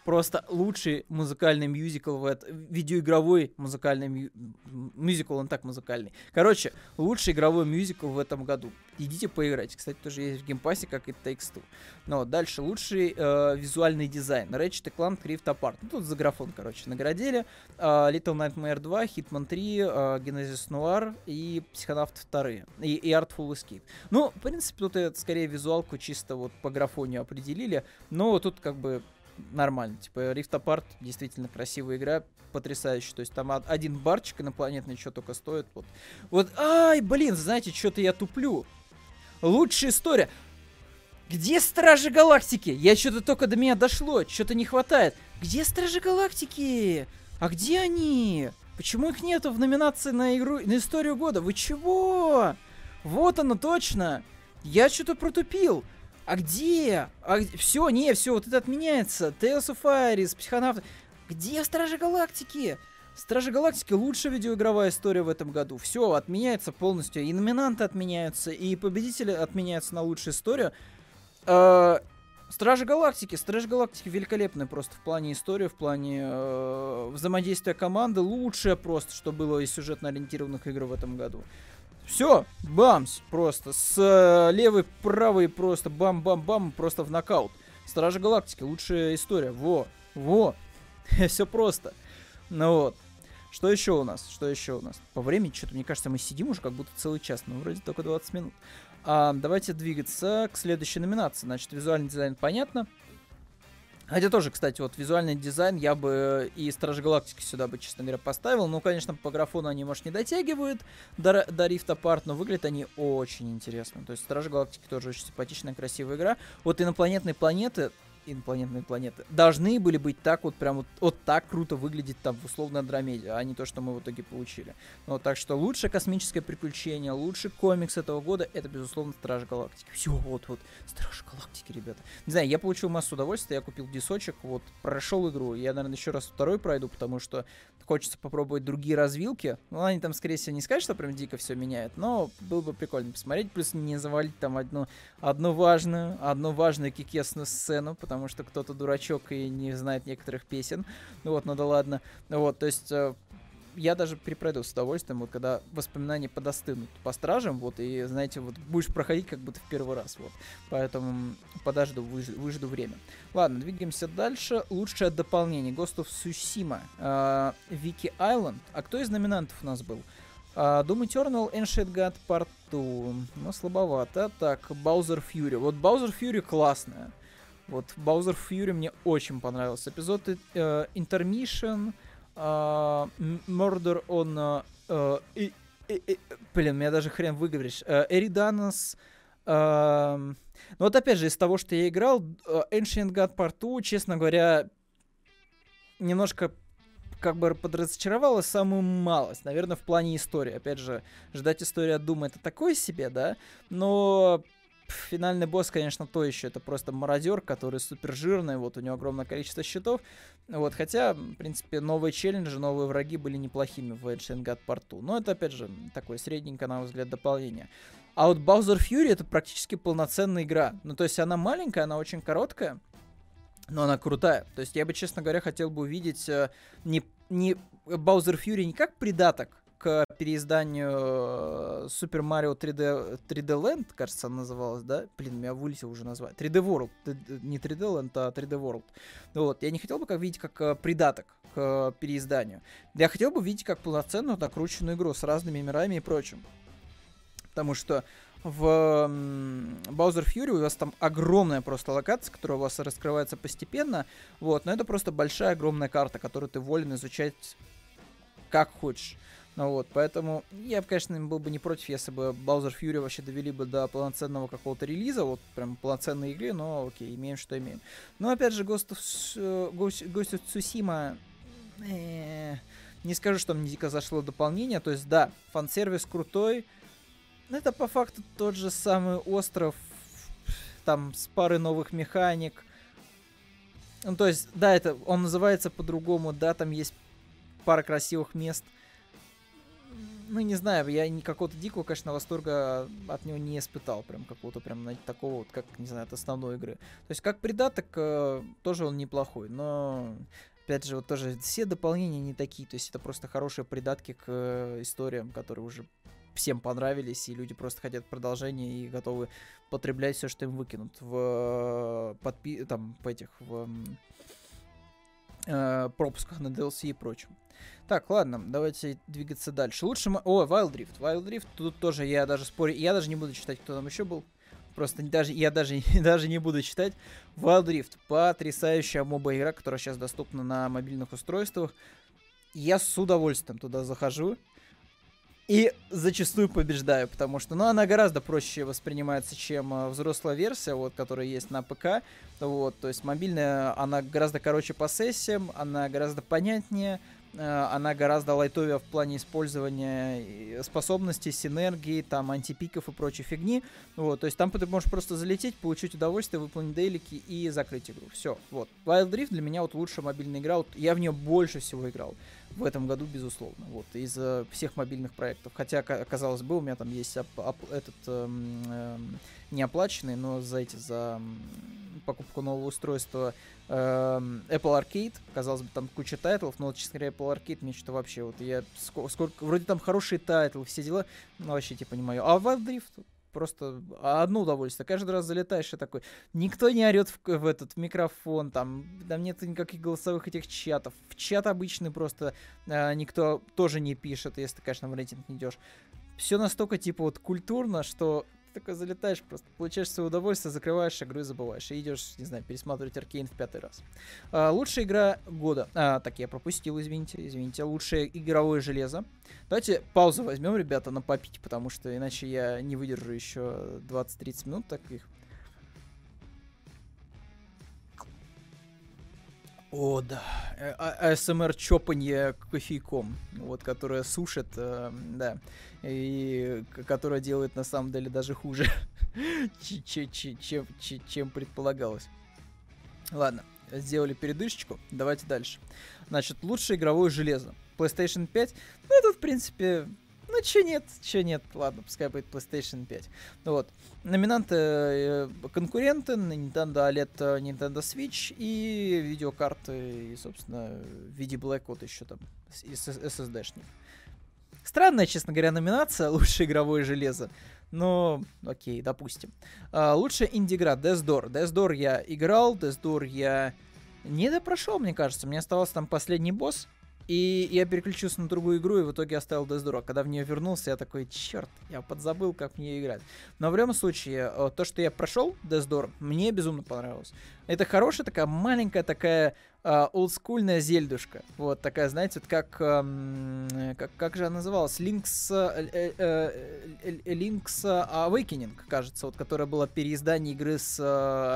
просто лучший музыкальный мюзикл в этом, видеоигровой музыкальный мю... мюзикл, он так музыкальный. Короче, лучший игровой мюзикл в этом году. Идите поиграть. Кстати, тоже есть в Game Pass'е, как и It Takes Two. Но дальше лучший э, визуальный дизайн. Ratchet Clank Rift Apart. Ну, тут за графон, короче, наградили. Э, Little Nightmares 2, Hitman 3, э, Genesis Noir и Психонавт 2. И, и Artful Escape. Ну, в принципе, тут это скорее визуалку чисто вот по графонию определили. Но тут как бы нормально. Типа Rift Apart действительно красивая игра, потрясающая. То есть там один барчик инопланетный что только стоит. Вот, вот ай, блин, знаете, что-то я туплю. Лучшая история. Где Стражи Галактики? Я что-то только до меня дошло, что-то не хватает. Где Стражи Галактики? А где они? Почему их нету в номинации на игру, на историю года? Вы чего? Вот оно точно. Я что-то протупил. А где? А все, не, все, вот это отменяется. Tales of Iris, Психонавт. Где Стражи Галактики? Стражи Галактики лучшая видеоигровая история в этом году. Все отменяется полностью. И номинанты отменяются, и победители отменяются на лучшую историю. Э, Стражи Галактики. Стражи Галактики великолепные просто в плане истории, в плане э, взаимодействия команды. Лучшее просто, что было из сюжетно-ориентированных игр в этом году. Все, бамс, просто с э, левой, правой просто бам-бам-бам, просто в нокаут. Стражи Галактики, лучшая история. Во, во. Все просто. Ну вот. Что еще у нас? Что еще у нас? По времени что-то, мне кажется, мы сидим уже как будто целый час, но вроде только 20 минут. А, давайте двигаться к следующей номинации. Значит, визуальный дизайн понятно. Хотя тоже, кстати, вот визуальный дизайн я бы и Стражи Галактики сюда бы, честно говоря, поставил. Ну, конечно, по графону они, может, не дотягивают до, до Rift Apart, но выглядят они очень интересно. То есть Стражи Галактики тоже очень симпатичная, красивая игра. Вот инопланетные планеты инопланетные планеты, должны были быть так вот прям вот, вот так круто выглядеть там в условно Андромеде, а не то, что мы в итоге получили. Ну, так что лучшее космическое приключение, лучший комикс этого года, это, безусловно, Страж Галактики. Все, вот, вот, Страж Галактики, ребята. Не знаю, я получил массу удовольствия, я купил дисочек, вот, прошел игру, я, наверное, еще раз второй пройду, потому что хочется попробовать другие развилки. Ну, они там, скорее всего, не скажут, что прям дико все меняет, но было бы прикольно посмотреть, плюс не завалить там одну, одну важную, одну важную кикесную сцену, потому потому что кто-то дурачок и не знает некоторых песен. Ну вот, ну да ладно. Ну вот, то есть э, я даже перепройду с удовольствием, вот когда воспоминания подостынут по стражам, вот, и, знаете, вот будешь проходить как будто в первый раз, вот. Поэтому подожду, выж, выжду время. Ладно, двигаемся дальше. Лучшее дополнение. Ghost of Tsushima, э, Wiki Island. А кто из номинантов у нас был? Uh, Doom Eternal, Ancient God Part 2. Ну, слабовато. Так, Bowser Fury. Вот Bowser Fury классная. Вот Bowser Fury мне очень понравился. Эпизод э, Intermission, э, Murder on... Э, э, э, э, блин, меня даже хрен выговоришь. Э, Эриданос... Э, ну вот опять же, из того, что я играл, э, Ancient God Part 2, честно говоря, немножко как бы подразочаровала самую малость, наверное, в плане истории. Опять же, ждать истории от Дума это такое себе, да, но финальный босс, конечно, то еще. Это просто мародер, который супер жирный, вот у него огромное количество щитов. Вот, хотя, в принципе, новые челленджи, новые враги были неплохими в Part 2. Но это, опять же, такое средненькое, на мой взгляд, дополнение. А вот Bowser Fury это практически полноценная игра. Ну, то есть она маленькая, она очень короткая, но она крутая. То есть я бы, честно говоря, хотел бы увидеть э, не, не Bowser Fury не как придаток к переизданию э, Super Mario 3D, 3D Land, кажется, она называлась, да? Блин, меня вылетел уже назвать. 3D World. Не 3D Land, а 3D World. Вот. Я не хотел бы как видеть как э, придаток к переизданию. Я хотел бы видеть как полноценную накрученную игру с разными мирами и прочим. Потому что в Bowser Fury у вас там огромная просто локация, которая у вас раскрывается постепенно, вот, но это просто большая огромная карта, которую ты волен изучать как хочешь. Ну вот, поэтому я, конечно, был бы не против, если бы Bowser Fury вообще довели бы до полноценного какого-то релиза, вот прям полноценной игры, но окей, имеем, что имеем. Но опять же, Ghost of, Ghost of Tsushima, э, не скажу, что мне дико зашло дополнение, то есть да, фан-сервис крутой, но это по факту тот же самый остров, там с парой новых механик, ну, то есть, да, это он называется по-другому, да, там есть пара красивых мест, ну, не знаю, я никакого-то дикого, конечно, восторга от него не испытал, прям какого-то прям такого вот, как, не знаю, от основной игры. То есть, как придаток, э, тоже он неплохой, но, опять же, вот тоже все дополнения не такие, то есть, это просто хорошие придатки к э, историям, которые уже всем понравились, и люди просто хотят продолжения и готовы потреблять все, что им выкинут в э, подпи... там, по этих, в э, пропусках на DLC и прочем. Так, ладно, давайте двигаться дальше. Лучше... О, Wild Rift. Wild Rift, тут тоже я даже спорю... Я даже не буду читать, кто там еще был. Просто даже, я даже, даже не буду читать. Wild Rift. Потрясающая моба игра, которая сейчас доступна на мобильных устройствах. Я с удовольствием туда захожу. И зачастую побеждаю, потому что, ну, она гораздо проще воспринимается, чем э, взрослая версия, вот, которая есть на ПК. Вот, то есть мобильная, она гораздо короче по сессиям, она гораздо понятнее, она гораздо лайтовее в плане использования способностей, синергии, там, антипиков и прочей фигни. Вот, то есть там ты можешь просто залететь, получить удовольствие, выполнить дейлики и закрыть игру. Все, вот. Wild Rift для меня вот лучшая мобильная игра, вот я в нее больше всего играл в этом году, безусловно, вот, из э, всех мобильных проектов. Хотя, казалось бы, у меня там есть ап- ап- этот эм, эм, не оплаченный, но за эти, за покупку нового устройства эм, Apple Arcade, казалось бы, там куча тайтлов, но, честно говоря, Apple Arcade мне что-то вообще, вот я сколько, сколько, вроде там хорошие тайтлы, все дела, но вообще типа не мое. А Wild Rift просто одно удовольствие. Каждый раз залетаешь и такой, никто не орет в, в этот в микрофон, там, там нет никаких голосовых этих чатов. В чат обычный просто э, никто тоже не пишет, если ты, конечно, в рейтинг не идешь. Все настолько, типа, вот культурно, что такой залетаешь, просто получаешь свое удовольствие, закрываешь игру и забываешь. И идешь, не знаю, пересматривать Аркейн в пятый раз. А, лучшая игра года. А, так, я пропустил, извините, извините. Лучшее игровое железо. Давайте паузу возьмем, ребята, на попить, потому что иначе я не выдержу еще 20-30 минут таких. О, да. Э, а, АСМР чопанье кофейком, вот, которая сушит, э, да, и которая делает на самом деле даже хуже, чем предполагалось. Ладно, сделали передышечку, давайте дальше. Значит, лучшее игровое железо. PlayStation 5, ну, это, в принципе, ну, че нет, че нет, ладно, пускай будет PlayStation 5. Ну вот. Номинанты э, конкуренты, Nintendo OLED, э, Nintendo Switch и видеокарты, и, собственно, в виде Black вот еще там, SSD-шник. Странная, честно говоря, номинация «Лучшее игровое железо». Но, окей, допустим. А, лучшая инди-игра Death Door. Death Door я играл, Death Door я не допрошел, мне кажется. Мне оставался там последний босс. И я переключился на другую игру и в итоге оставил Death. Когда в нее вернулся, я такой, черт, я подзабыл, как в нее играть. Но в любом случае, э, то, что я прошел Death мне безумно понравилось. Это хорошая такая маленькая такая uh, олдскульная зельдушка. Вот такая, знаете, вот как, um, как, как же она называлась? Link's, uh, uh, Link's Awakening, кажется, вот, которая была переиздание игры с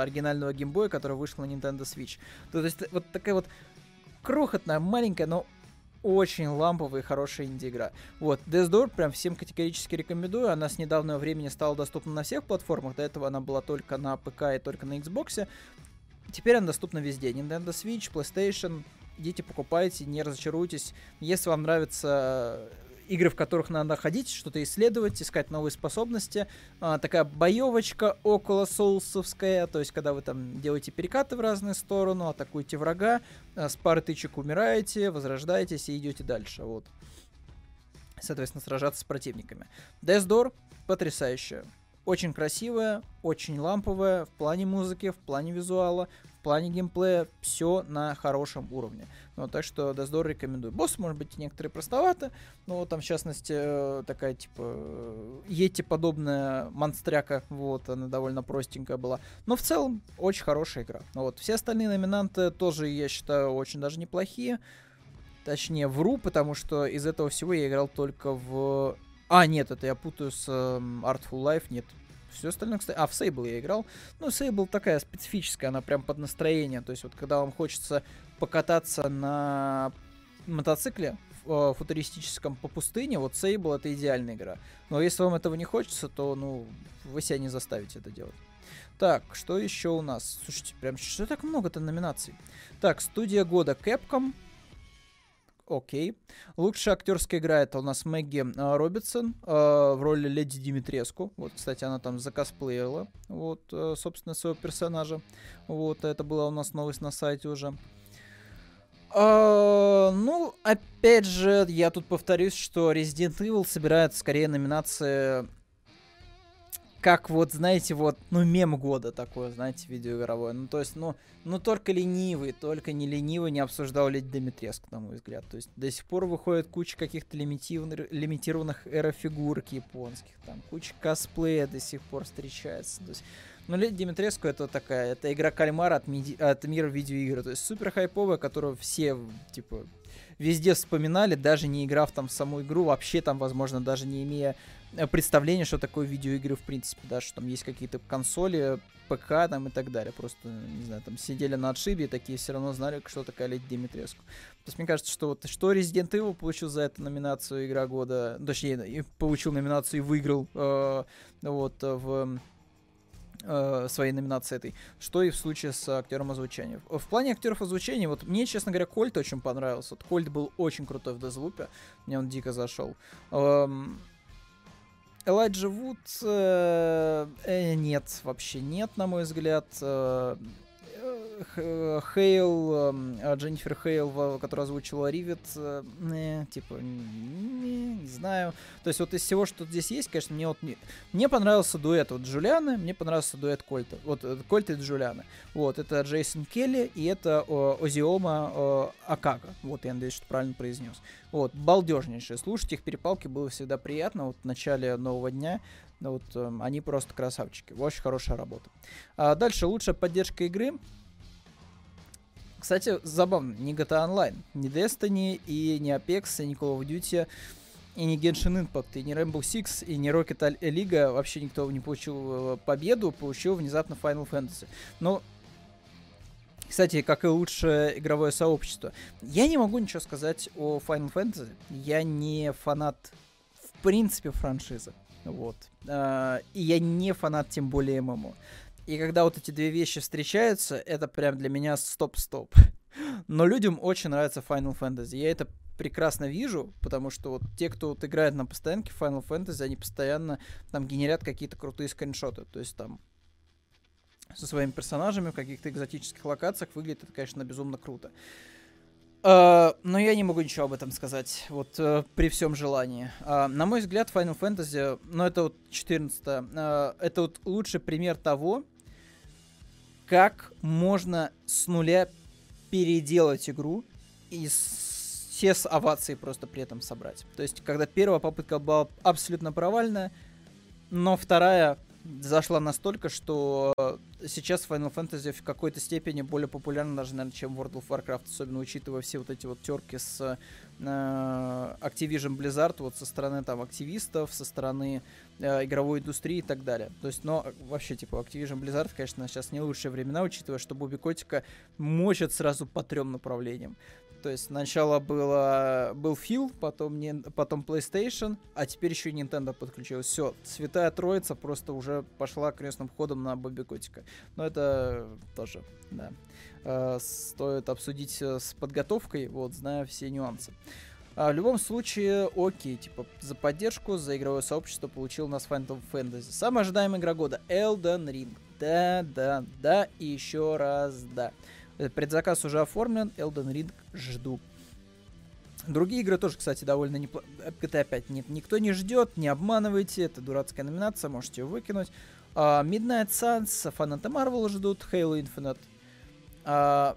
оригинального геймбоя, которая вышла на Nintendo Switch. То есть вот такая вот крохотная, маленькая, но очень ламповая и хорошая инди-игра. Вот, Death Door прям всем категорически рекомендую. Она с недавнего времени стала доступна на всех платформах. До этого она была только на ПК и только на Xbox. Теперь она доступна везде. Nintendo Switch, PlayStation. Идите, покупайте, не разочаруйтесь. Если вам нравятся игры, в которых надо ходить, что-то исследовать, искать новые способности. А, такая боевочка около соусовская, то есть когда вы там делаете перекаты в разные стороны, атакуете врага, а, с пары тычек умираете, возрождаетесь и идете дальше. Вот. Соответственно, сражаться с противниками. Death Door потрясающая. Очень красивая, очень ламповая в плане музыки, в плане визуала, в плане геймплея все на хорошем уровне. Ну, так что Дездор рекомендую. Босс, может быть, некоторые простовато, но там, в частности, э, такая, типа, Йети подобная монстряка, вот, она довольно простенькая была. Но в целом, очень хорошая игра. Ну вот, все остальные номинанты тоже, я считаю, очень даже неплохие. Точнее, вру, потому что из этого всего я играл только в... А, нет, это я путаю с э, Artful Life, нет, все остальное, кстати... А, в Сейбл я играл. Ну, Сейбл такая специфическая, она прям под настроение. То есть вот когда вам хочется покататься на мотоцикле э, футуристическом по пустыне, вот Сейбл это идеальная игра. Но если вам этого не хочется, то, ну, вы себя не заставите это делать. Так, что еще у нас? Слушайте, прям что так много-то номинаций? Так, студия года Capcom, окей. Лучшая актерская игра это у нас Мэгги э, Робинсон э, в роли Леди Димитреску. Вот, кстати, она там закосплеила, вот, э, собственно, своего персонажа. Вот, это была у нас новость на сайте уже. Uh, ну, опять же, я тут повторюсь, что Resident Evil собирает скорее номинации как вот, знаете, вот, ну, мем года такое, знаете, видеоигровое. Ну, то есть, ну, ну, только ленивый, только не ленивый не обсуждал Леди Димитреску, на мой взгляд. То есть, до сих пор выходит куча каких-то лимитированных, лимитированных эрофигурок японских, там, куча косплея до сих пор встречается. То есть, ну, Леди Димитреску это такая, это игра кальмара от, миди, от мира видеоигр. То есть, супер хайповая, которую все, типа, везде вспоминали, даже не играв там в саму игру, вообще там, возможно, даже не имея э, представления, что такое видеоигры в принципе, да, что там есть какие-то консоли, ПК там и так далее. Просто, не знаю, там сидели на отшибе и такие все равно знали, что такая Леди Димитреску. То есть мне кажется, что вот что Resident Evil получил за эту номинацию Игра года, точнее, получил номинацию и выиграл э, вот в э, своей номинации этой, что и в случае с актером озвучания. В плане актеров озвучения, вот мне, честно говоря, Кольт очень понравился. Вот Кольт был очень крутой в Дезлупе, мне он дико зашел. Эм, Элайджа Вуд э, э, нет, вообще нет, на мой взгляд. Э, Хейл, эм, а Дженнифер Хейл, которая озвучила Ривет, э, не, типа, не, не знаю. То есть вот из всего, что здесь есть, конечно, мне вот не... Мне понравился дуэт вот Джулианы, мне понравился дуэт Кольта. Вот э, Кольта и Джулианы. Вот, это Джейсон Келли и это о, Озиома о, Акага. Вот, я надеюсь, что правильно произнес. Вот, балдежнейшие. Слушать их перепалки было всегда приятно. Вот в начале нового дня вот, э, они просто красавчики. Очень хорошая работа. А дальше лучшая поддержка игры. Кстати, забавно, не GTA Online, не Destiny и не Apex, и не Call of Duty, и не Genshin Impact, и не Rainbow Six, и не Rocket League вообще никто не получил э, победу, получил внезапно Final Fantasy. Но кстати, как и лучшее игровое сообщество. Я не могу ничего сказать о Final Fantasy. Я не фанат, в принципе, франшизы. Вот. А, и я не фанат, тем более ММО. И когда вот эти две вещи встречаются, это прям для меня стоп-стоп. Но людям очень нравится Final Fantasy. Я это прекрасно вижу, потому что вот те, кто вот играет на постоянке Final Fantasy, они постоянно там генерят какие-то крутые скриншоты. То есть там со своими персонажами в каких-то экзотических локациях выглядит это, конечно, безумно круто. Uh, но я не могу ничего об этом сказать, вот uh, при всем желании. Uh, на мой взгляд, Final Fantasy, ну это вот 14 uh, это вот лучший пример того, как можно с нуля переделать игру и все с овации просто при этом собрать. То есть, когда первая попытка была абсолютно провальная, но вторая зашла настолько, что сейчас Final Fantasy в какой-то степени более популярна даже, наверное, чем World of Warcraft, особенно учитывая все вот эти вот терки с э, Activision Blizzard, вот со стороны там активистов, со стороны э, игровой индустрии и так далее. То есть, но вообще, типа, Activision Blizzard, конечно, сейчас не лучшие времена, учитывая, что Бобби Котика мочат сразу по трем направлениям. То есть сначала было, был Фил, потом, не, потом PlayStation, а теперь еще и Nintendo подключилась. Все, Святая Троица просто уже пошла крестным ходом на Бобби Котика. Но это тоже, да, э, стоит обсудить с подготовкой, вот, зная все нюансы. А в любом случае, окей, типа, за поддержку, за игровое сообщество получил нас Final Fantasy. Самая ожидаемая игра года Elden Ring. Да, да, да, и еще раз да. Э, предзаказ уже оформлен, Elden Ring жду. Другие игры тоже, кстати, довольно неплохо. GTA 5 нет, никто не ждет, не обманывайте, это дурацкая номинация, можете ее выкинуть. Э, Midnight Suns, фанаты Marvel ждут, Halo Infinite. Э,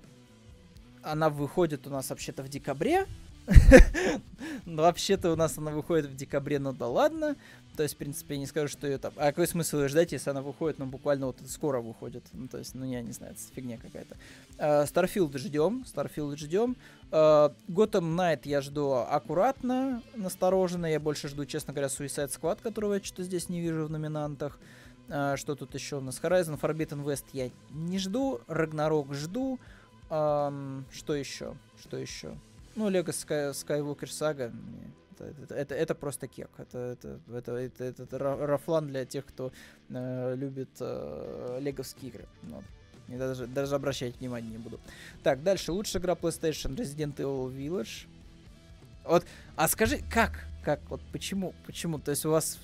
она выходит у нас вообще-то в декабре, ну, вообще-то у нас она выходит в декабре, ну да ладно. То есть, в принципе, я не скажу, что ее там... А какой смысл ее ждать, если она выходит, ну, буквально вот скоро выходит? Ну, то есть, ну, я не знаю, это фигня какая-то. Starfield ждем, Starfield ждем. Gotham э, Knights я жду аккуратно, настороженно. Я больше жду, честно говоря, Suicide Squad, которого я что-то здесь не вижу в номинантах. Uh, что тут еще у нас? Horizon Forbidden West я не жду. Рагнарок жду. Что еще? Что еще? Ну, Лего Sky, Skywalker Saga, это, это, это, это просто кек. Это, это, это, это, это, это рафлан для тех, кто э, любит э, леговские игры. Ну, я даже, даже обращать внимания не буду. Так, дальше. Лучшая игра PlayStation Resident Evil Village. Вот, а скажи, как? Как? Вот почему? Почему? То есть у вас...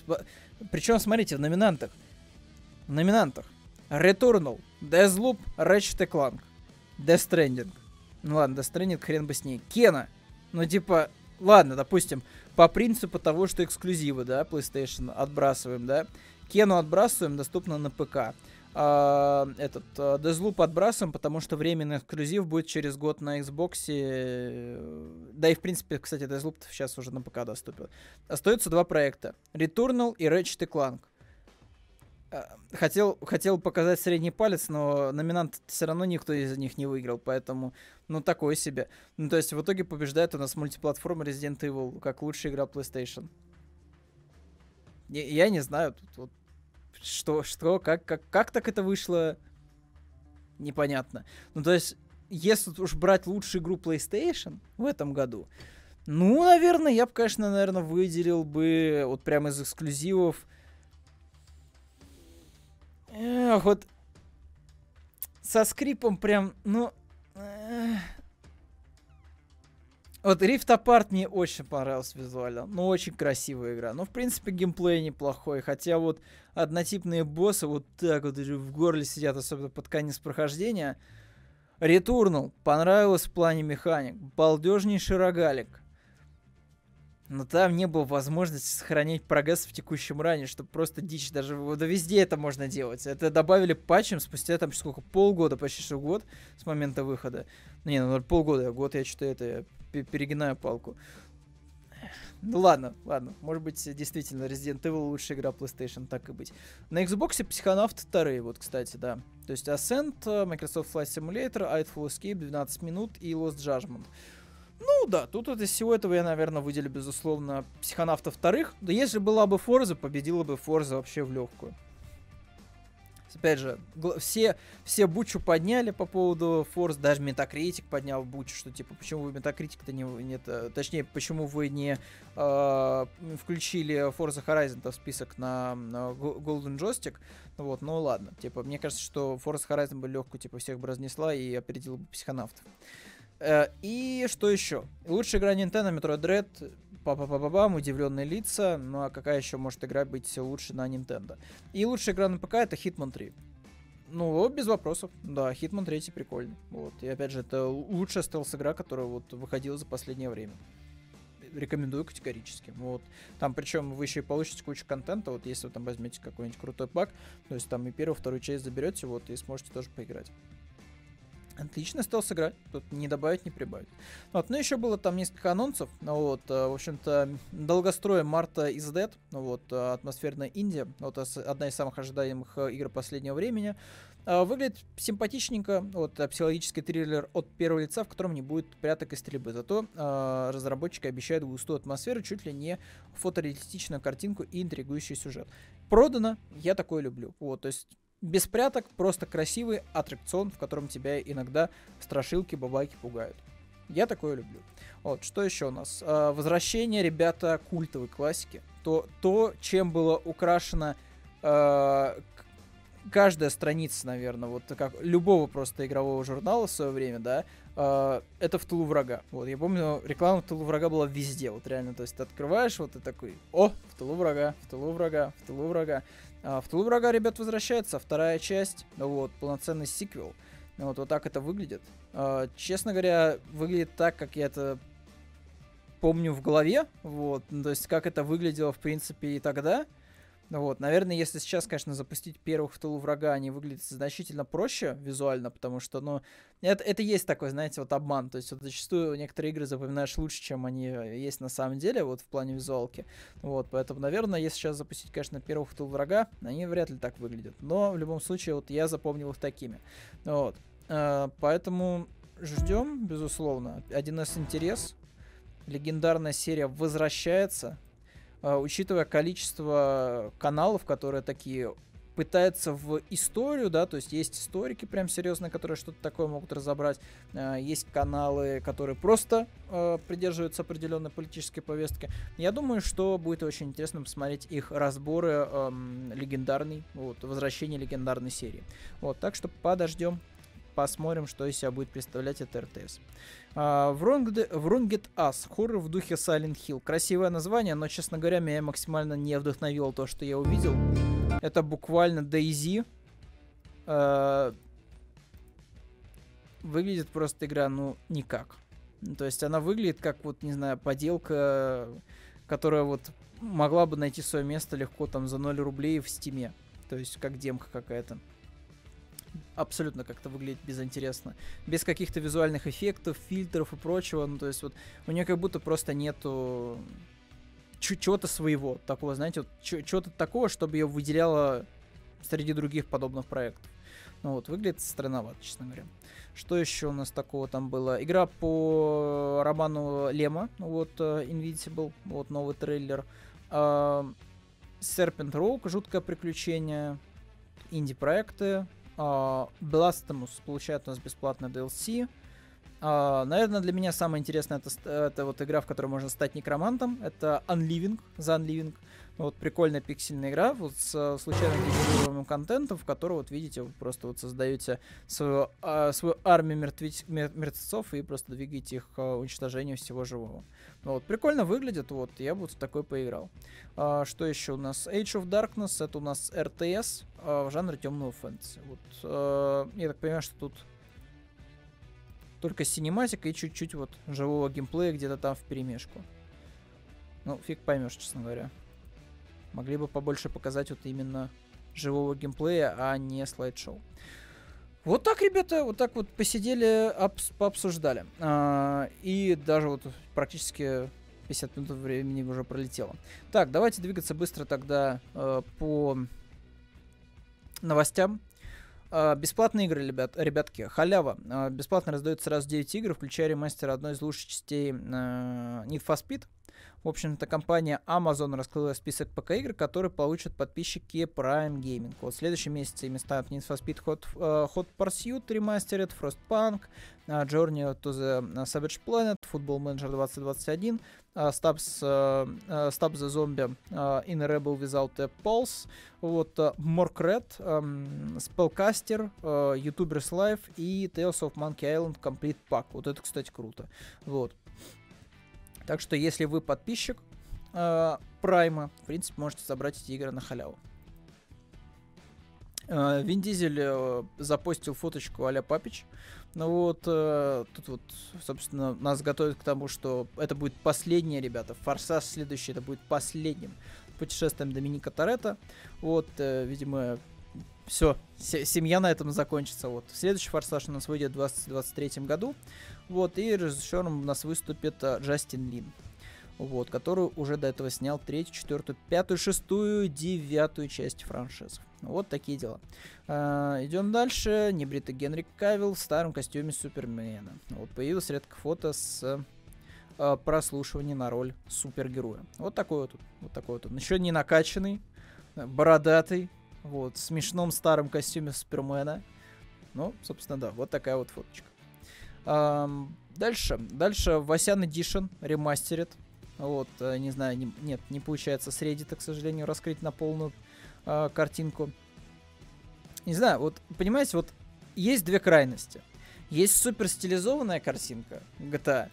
Причем, смотрите, в номинантах. В номинантах. Returnal, Deathloop, Ratchet Clank, Death Stranding, ну ладно, Stranding хрен бы с ней. Кена. Ну типа, ладно, допустим, по принципу того, что эксклюзивы, да, PlayStation отбрасываем, да. Кену отбрасываем, доступно на ПК. А, этот а, Deathloop отбрасываем, потому что временный эксклюзив будет через год на Xbox. Да и в принципе, кстати, Deathloop сейчас уже на ПК доступен. Остаются два проекта. Returnal и Ratchet Clank. Э, хотел, хотел показать средний палец, но номинант все равно никто из них не выиграл, поэтому, ну, такое себе. Ну, то есть в итоге побеждает у нас мультиплатформа Resident Evil как лучшая игра PlayStation. Я, я не знаю, тут вот что, что, как, как, как так это вышло, непонятно. Ну, то есть, если уж брать лучшую игру PlayStation в этом году, ну, наверное, я бы, конечно, наверное, выделил бы вот прямо из эксклюзивов Эх, вот со скрипом прям, ну... Вот Rift Apart мне очень понравился визуально. Ну, очень красивая игра. Ну, в принципе, геймплей неплохой. Хотя вот однотипные боссы вот так вот в горле сидят, особенно под конец прохождения. Ретурнул. Понравилось в плане механик. Балдежнейший рогалик но там не было возможности сохранять прогресс в текущем ране, чтобы просто дичь, даже да везде это можно делать. Это добавили патчем спустя там сколько, полгода, почти что год с момента выхода. Не, ну полгода, год я что-то это перегинаю палку. Ну ладно, ладно. Может быть, действительно, Resident Evil лучшая игра PlayStation, так и быть. На Xbox Psychonaut 2, вот, кстати, да. То есть Ascent, Microsoft Flight Simulator, Eightful Escape, 12 минут и Lost Judgment. Ну да, тут вот из всего этого я, наверное, выделю, безусловно, психонавта вторых. Да если была бы Форза, победила бы Форза вообще в легкую. Опять же, все, все бучу подняли по поводу Форс, даже Метакритик поднял бучу, что типа, почему вы Метакритик-то не, нет, точнее, почему вы не э, включили Forza Horizon в список на, на Golden Joystick, вот, ну ладно, типа, мне кажется, что Forza Horizon бы легкую, типа, всех бы разнесла и опередила бы психонавтов. Э, и что еще? Лучшая игра Nintendo Metroid Dread. Па-па-па-па-бам, удивленные лица. Ну а какая еще может игра быть лучше на Nintendo? И лучшая игра на ПК это Hitman 3. Ну, без вопросов. Да, Hitman 3 прикольный. Вот. И опять же, это лучшая стелс-игра, которая вот выходила за последнее время. Рекомендую категорически. Вот. Там причем вы еще и получите кучу контента, вот если вы там возьмете какой-нибудь крутой пак, то есть там и первую, вторую часть заберете, вот, и сможете тоже поиграть. Отлично стелс играть, тут не добавить, не прибавить. Вот, ну еще было там несколько анонсов, ну вот, э, в общем-то, долгостроем Марта is Dead, ну вот, э, атмосферная Индия, вот одна из самых ожидаемых э, игр последнего времени. Выглядит симпатичненько, вот, психологический триллер от первого лица, в котором не будет пряток и стрельбы, зато э, разработчики обещают густую атмосферу, чуть ли не фотореалистичную картинку и интригующий сюжет. Продано, я такое люблю, вот, то есть без пряток, просто красивый аттракцион, в котором тебя иногда страшилки, бабайки пугают. Я такое люблю. Вот, что еще у нас? А, возвращение, ребята, культовой классики. То, то чем было украшено э, каждая страница, наверное, вот как любого просто игрового журнала в свое время, да, э, это в тылу врага. Вот, я помню, реклама в тылу врага была везде, вот реально, то есть ты открываешь, вот и такой, о, в тылу врага, в тылу врага, в тылу врага. А, в тылу врага, ребят, возвращается вторая часть, вот, полноценный сиквел. Вот, вот так это выглядит. А, честно говоря, выглядит так, как я это помню в голове, вот, ну, то есть как это выглядело, в принципе, и тогда. Вот, наверное, если сейчас, конечно, запустить первых в тылу врага, они выглядят значительно проще визуально, потому что, ну, это, это есть такой, знаете, вот обман. То есть вот зачастую некоторые игры запоминаешь лучше, чем они есть на самом деле, вот в плане визуалки. Вот, поэтому, наверное, если сейчас запустить, конечно, первых в тыл врага, они вряд ли так выглядят. Но в любом случае, вот я запомнил их такими. Вот. Э, поэтому ждем, безусловно. 1С интерес. Легендарная серия возвращается. А, учитывая количество каналов, которые такие пытаются в историю, да, то есть есть историки прям серьезные, которые что-то такое могут разобрать, а, есть каналы, которые просто э, придерживаются определенной политической повестки. Я думаю, что будет очень интересно посмотреть их разборы э, легендарной, вот, возвращение легендарной серии. Вот, так что подождем посмотрим, что из себя будет представлять это РТС. Uh, Wronged Us. Хоррор в духе Silent Hill. Красивое название, но, честно говоря, меня максимально не вдохновило то, что я увидел. Это буквально DayZ. Uh, выглядит просто игра, ну, никак. То есть она выглядит как, вот, не знаю, поделка, которая вот могла бы найти свое место легко там за 0 рублей в стиме. То есть как демка какая-то абсолютно как-то выглядит безинтересно. Без каких-то визуальных эффектов, фильтров и прочего. Ну, то есть вот у нее как будто просто нету чего-то своего такого, знаете, вот чего-то такого, чтобы ее выделяло среди других подобных проектов. Ну вот, выглядит странновато, честно говоря. Что еще у нас такого там было? Игра по роману Лема, вот, uh, Invincible, вот, новый трейлер. Serpent Rogue, жуткое приключение. Инди-проекты. Uh, Blasphemous получает у нас бесплатно DLC. Uh, наверное, для меня самое интересное это, это вот игра, в которой можно стать некромантом. Это Unliving, The Unliving. Вот прикольная пиксельная игра вот с э, случайно генерируемым контентом, в которой вот видите, вы просто вот создаете свою, а, свою армию мертвец, мертвецов и просто двигаете их к уничтожению всего живого. Ну, вот прикольно выглядит, вот я бы вот в такой поиграл. А, что еще у нас? Age of Darkness, это у нас RTS а, в жанре темного фэнтези. Вот, а, я так понимаю, что тут только синематика и чуть-чуть вот живого геймплея где-то там в перемешку. Ну, фиг поймешь, честно говоря. Могли бы побольше показать вот именно живого геймплея, а не слайд-шоу. Вот так, ребята, вот так вот посидели, обс- пообсуждали. А, и даже вот практически 50 минут времени уже пролетело. Так, давайте двигаться быстро тогда э, по новостям. Э, бесплатные игры, ребят, ребятки, халява. Э, бесплатно раздают сразу 9 игр, включая ремастер одной из лучших частей э, Need for Speed. В общем-то, компания Amazon раскрыла список ПК-игр, которые получат подписчики Prime Gaming. Вот в следующем месяце ими станут Need for Speed Hot, uh, Hot Pursuit Remastered, Frostpunk, uh, Journey to the Savage Planet, Football Manager 2021, uh, uh, Stab the Zombie uh, in a Rebel Without a Pulse, вот, uh, um, Spellcaster, uh, YouTubers Live и Tales of Monkey Island Complete Pack. Вот это, кстати, круто. Вот. Так что, если вы подписчик э, Прайма, в принципе, можете забрать эти игры на халяву. Э, Вин Дизель э, запостил фоточку а-ля Папич. Ну вот, э, тут вот, собственно, нас готовят к тому, что это будет последнее, ребята. Форсаж следующий, это будет последним путешествием Доминика Торетто. Вот, э, видимо, все, семья на этом закончится. Вот. Следующий форсаж у нас выйдет в 2023 году. Вот, и режиссером у нас выступит Джастин Лин. Вот, который уже до этого снял третью, четвертую, пятую, шестую, девятую часть франшизы. Вот такие дела. Uh, идем дальше. Небритый Генри Кавилл в старом костюме Супермена. Вот, появилось редко фото с uh, прослушивания на роль супергероя. Вот такой вот, вот такой вот. Еще не накачанный, бородатый, вот, в смешном старом костюме Супермена. Ну, собственно, да, вот такая вот фоточка. Эм, дальше. Дальше Васян Edition ремастерит. Вот, э, не знаю, не, нет, не получается с Reddit, к сожалению, раскрыть на полную э, картинку. Не знаю, вот, понимаете, вот есть две крайности. Есть супер стилизованная картинка GTA.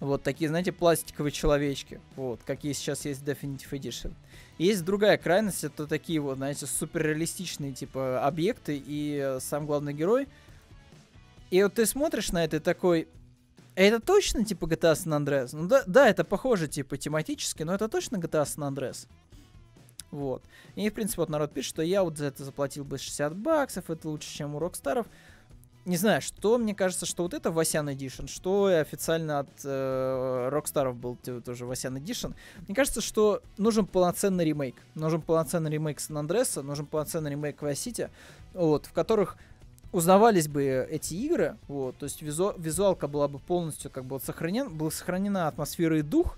Вот такие, знаете, пластиковые человечки. Вот, какие сейчас есть в Definitive Edition. Есть другая крайность, это такие вот, знаете, суперреалистичные, типа, объекты, и э, сам главный герой. И вот ты смотришь на это и такой, это точно, типа, GTA San Andreas? Ну да, да, это похоже, типа, тематически, но это точно GTA San Andreas? Вот. И, в принципе, вот народ пишет, что я вот за это заплатил бы 60 баксов, это лучше, чем у Рокстаров не знаю, что мне кажется, что вот это Васян Edition, что официально от э, Rockstar был тоже Васян Edition. Мне кажется, что нужен полноценный ремейк. Нужен полноценный ремейк Сан Андреса, нужен полноценный ремейк Vice City, вот, в которых узнавались бы эти игры, вот, то есть визу, визуалка была бы полностью как бы вот сохранен, была сохранена атмосфера и дух,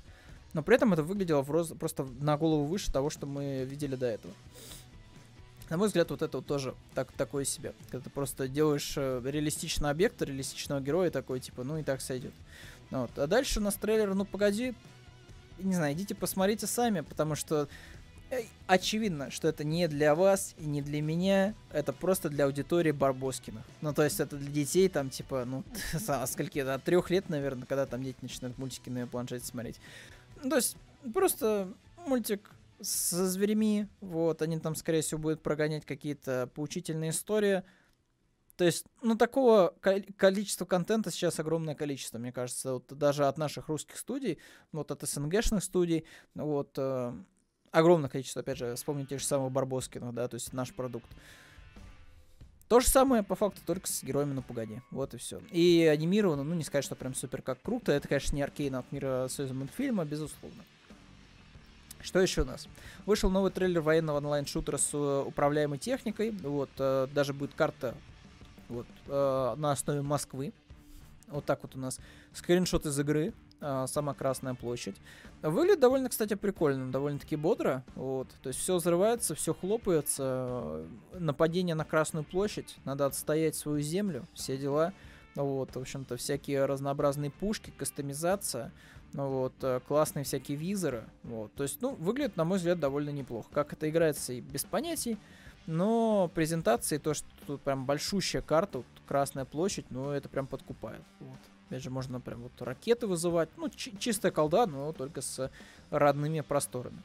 но при этом это выглядело в роз, просто на голову выше того, что мы видели до этого. На мой взгляд, вот это вот тоже так, такое себе. Когда ты просто делаешь э, реалистичный объект, реалистичного героя, такой, типа, ну и так сойдет. Ну вот. А дальше у нас трейлер, ну погоди, не знаю, идите посмотрите сами, потому что э, очевидно, что это не для вас и не для меня, это просто для аудитории Барбоскина. Ну, то есть это для детей, там, типа, ну, с скольки, от трех лет, наверное, когда там дети начинают мультики на планшете смотреть. Ну, то есть просто мультик со зверями, вот, они там, скорее всего, будут прогонять какие-то поучительные истории. То есть, ну, такого количества контента сейчас огромное количество, мне кажется, вот даже от наших русских студий, вот от СНГшных студий, вот, э, огромное количество, опять же, вспомните те же самые Барбоскина, да, то есть наш продукт. То же самое, по факту, только с героями на погоди. Вот и все. И анимировано, ну, не сказать, что прям супер как круто. Это, конечно, не аркейн от мира Союза мультфильма, безусловно. Что еще у нас? Вышел новый трейлер военного онлайн-шутера с э, управляемой техникой. Вот, э, даже будет карта вот, э, на основе Москвы. Вот так вот у нас скриншот из игры. Э, сама Красная площадь. Выглядит довольно, кстати, прикольно, довольно-таки бодро. Вот, то есть все взрывается, все хлопается. Нападение на Красную площадь. Надо отстоять свою землю, все дела. Вот, в общем-то, всякие разнообразные пушки, кастомизация. Вот, э, классные всякие визоры. Вот, то есть, ну, выглядит, на мой взгляд, довольно неплохо. Как это играется и без понятий. Но презентации, то, что тут прям большущая карта, вот, Красная площадь, ну, это прям подкупает. Вот. Опять же, можно прям вот ракеты вызывать. Ну, чи- чистая колда, но только с родными просторами.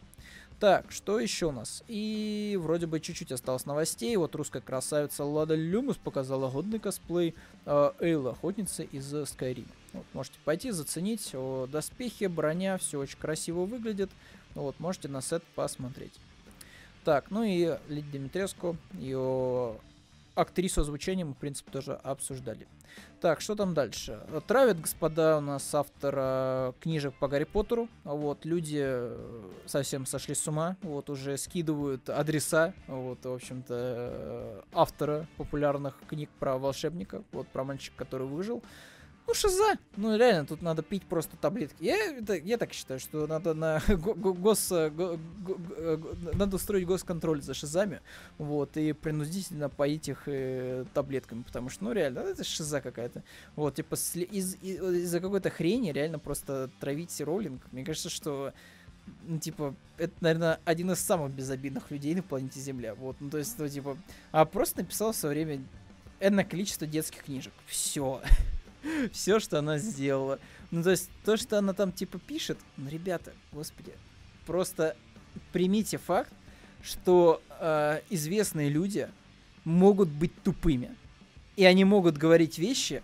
Так, что еще у нас? И вроде бы чуть-чуть осталось новостей. Вот русская красавица Лада Люмус показала годный косплей э, Эйла, охотницы из Skyrim. Вот, можете пойти, заценить. О, доспехи, броня, все очень красиво выглядит. Вот, можете на сет посмотреть. Так, ну и Лидия Димитреску, ее актрису озвучения мы, в принципе, тоже обсуждали. Так, что там дальше? Травят, господа, у нас автора книжек по Гарри Поттеру. Вот, люди э, совсем сошли с ума. Вот, уже скидывают адреса, вот, в общем-то, э, автора популярных книг про волшебника. Вот, про мальчика, который выжил. Ну, шиза. Ну, реально, тут надо пить просто таблетки. Я, это, я так считаю, что надо на гос... Го, го, го, надо устроить госконтроль за шизами, вот, и принудительно поить их э, таблетками, потому что, ну, реально, это шиза какая-то. Вот, типа, из, из, из-за какой-то хрени реально просто травить роллинг. Мне кажется, что ну, типа, это, наверное, один из самых безобидных людей на планете Земля. Вот, ну, то есть, ну, типа, а просто написал в свое время энное количество детских книжек. Все. все, что она сделала. Ну, то есть, то, что она там, типа, пишет, ну, ребята, господи, просто примите факт, что э, известные люди могут быть тупыми. И они могут говорить вещи,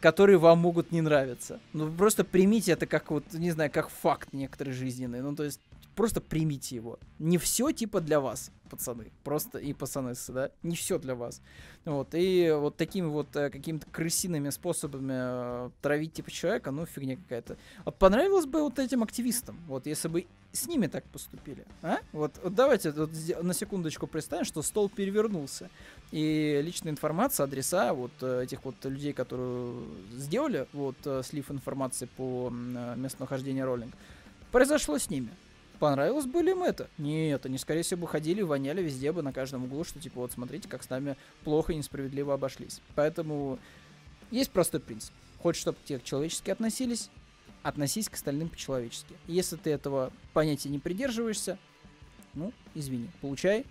которые вам могут не нравиться. Ну, просто примите это как вот, не знаю, как факт некоторый жизненный. Ну, то есть, просто примите его. Не все типа для вас, пацаны. Просто и пацаны, да? Не все для вас. Вот. И вот такими вот э, какими-то крысиными способами э, травить типа человека, ну, фигня какая-то. Вот понравилось бы вот этим активистам, вот если бы с ними так поступили, а? Вот, вот давайте вот на секундочку представим, что стол перевернулся, и личная информация, адреса вот э, этих вот людей, которые сделали вот э, слив информации по местонахождению роллинг, произошло с ними. Понравилось бы ли им это? Нет, они, скорее всего, бы ходили, воняли везде бы на каждом углу, что типа вот смотрите, как с нами плохо и несправедливо обошлись. Поэтому есть простой принцип. Хочешь, чтобы к тебе человечески относились, относись к остальным по-человечески. Если ты этого понятия не придерживаешься, ну, извини, получай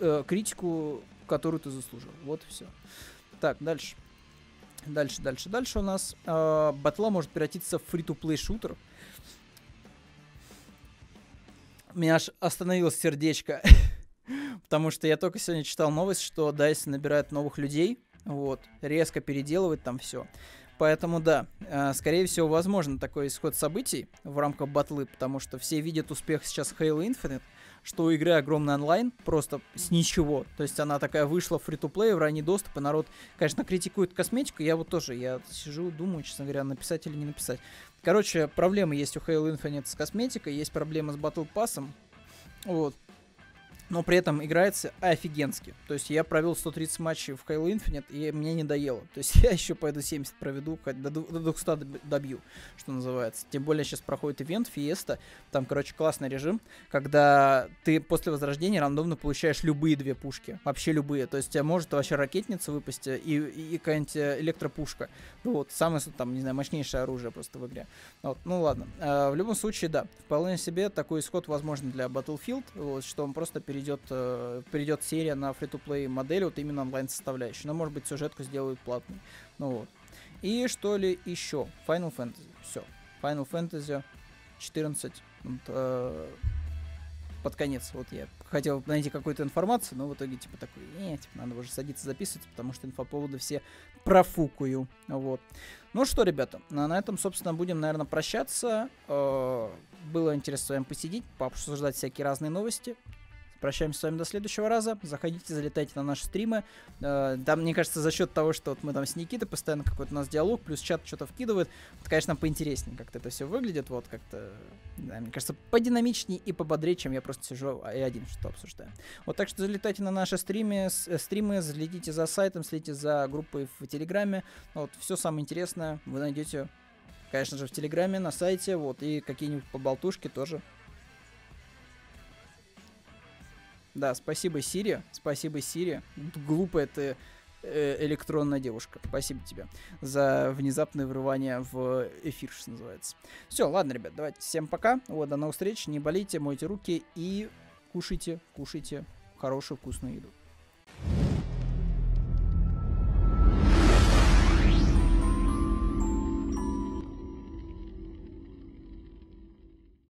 э, критику, которую ты заслужил. Вот и все. Так, дальше. Дальше, дальше, дальше у нас э, батла может превратиться в фри-то-плей шутер меня аж остановилось сердечко. Потому что я только сегодня читал новость, что DICE набирает новых людей. Вот. Резко переделывает там все. Поэтому да, э, скорее всего, возможно такой исход событий в рамках батлы, потому что все видят успех сейчас Halo Infinite, что у игры огромный онлайн, просто с ничего. То есть она такая вышла фри to play в ранний доступ, и народ, конечно, критикует косметику. Я вот тоже, я сижу, думаю, честно говоря, написать или не написать. Короче, проблемы есть у Halo Infinite с косметикой, есть проблемы с Battle Pass. Вот но при этом играется офигенски. То есть я провел 130 матчей в Halo Infinite, и мне не доело. То есть я еще пойду 70 проведу, до 200 добью, что называется. Тем более сейчас проходит ивент, фиеста, там, короче, классный режим, когда ты после возрождения рандомно получаешь любые две пушки, вообще любые. То есть тебя может вообще ракетница выпасть и, и, и какая-нибудь электропушка. Ну вот, самое, там, не знаю, мощнейшее оружие просто в игре. Вот, ну ладно. А, в любом случае, да, вполне себе такой исход возможен для Battlefield, вот, что он просто перейдет, э, перейдет серия на free-to-play модель, вот именно онлайн составляющей. Но может быть сюжетку сделают платной. Ну вот. И что ли еще? Final Fantasy. Все. Final Fantasy 14. Вот, э, под конец. Вот я хотел найти какую-то информацию, но в итоге типа такой, не, типа, надо уже садиться записывать, потому что инфоповоды все профукаю. Вот. Ну что, ребята, на этом, собственно, будем, наверное, прощаться. Э, было интересно с вами посидеть, пообсуждать всякие разные новости прощаемся с вами до следующего раза. Заходите, залетайте на наши стримы. Э, мне кажется, за счет того, что вот мы там с Никитой постоянно какой-то у нас диалог, плюс чат что-то вкидывает, это, конечно, поинтереснее как-то это все выглядит. Вот как-то, да, мне кажется, подинамичнее и пободрее, чем я просто сижу и один что обсуждаю. Вот так что залетайте на наши стримы, э, стримы, следите за сайтом, следите за группой в Телеграме. Вот все самое интересное вы найдете конечно же, в Телеграме, на сайте, вот, и какие-нибудь поболтушки тоже. Да, спасибо, Сири, спасибо, Сири. Глупая ты э, электронная девушка. Спасибо тебе за внезапное врывание в эфир, что называется. Все, ладно, ребят, давайте всем пока. Вот, до новых встреч. Не болейте, мойте руки и кушайте, кушайте хорошую вкусную еду.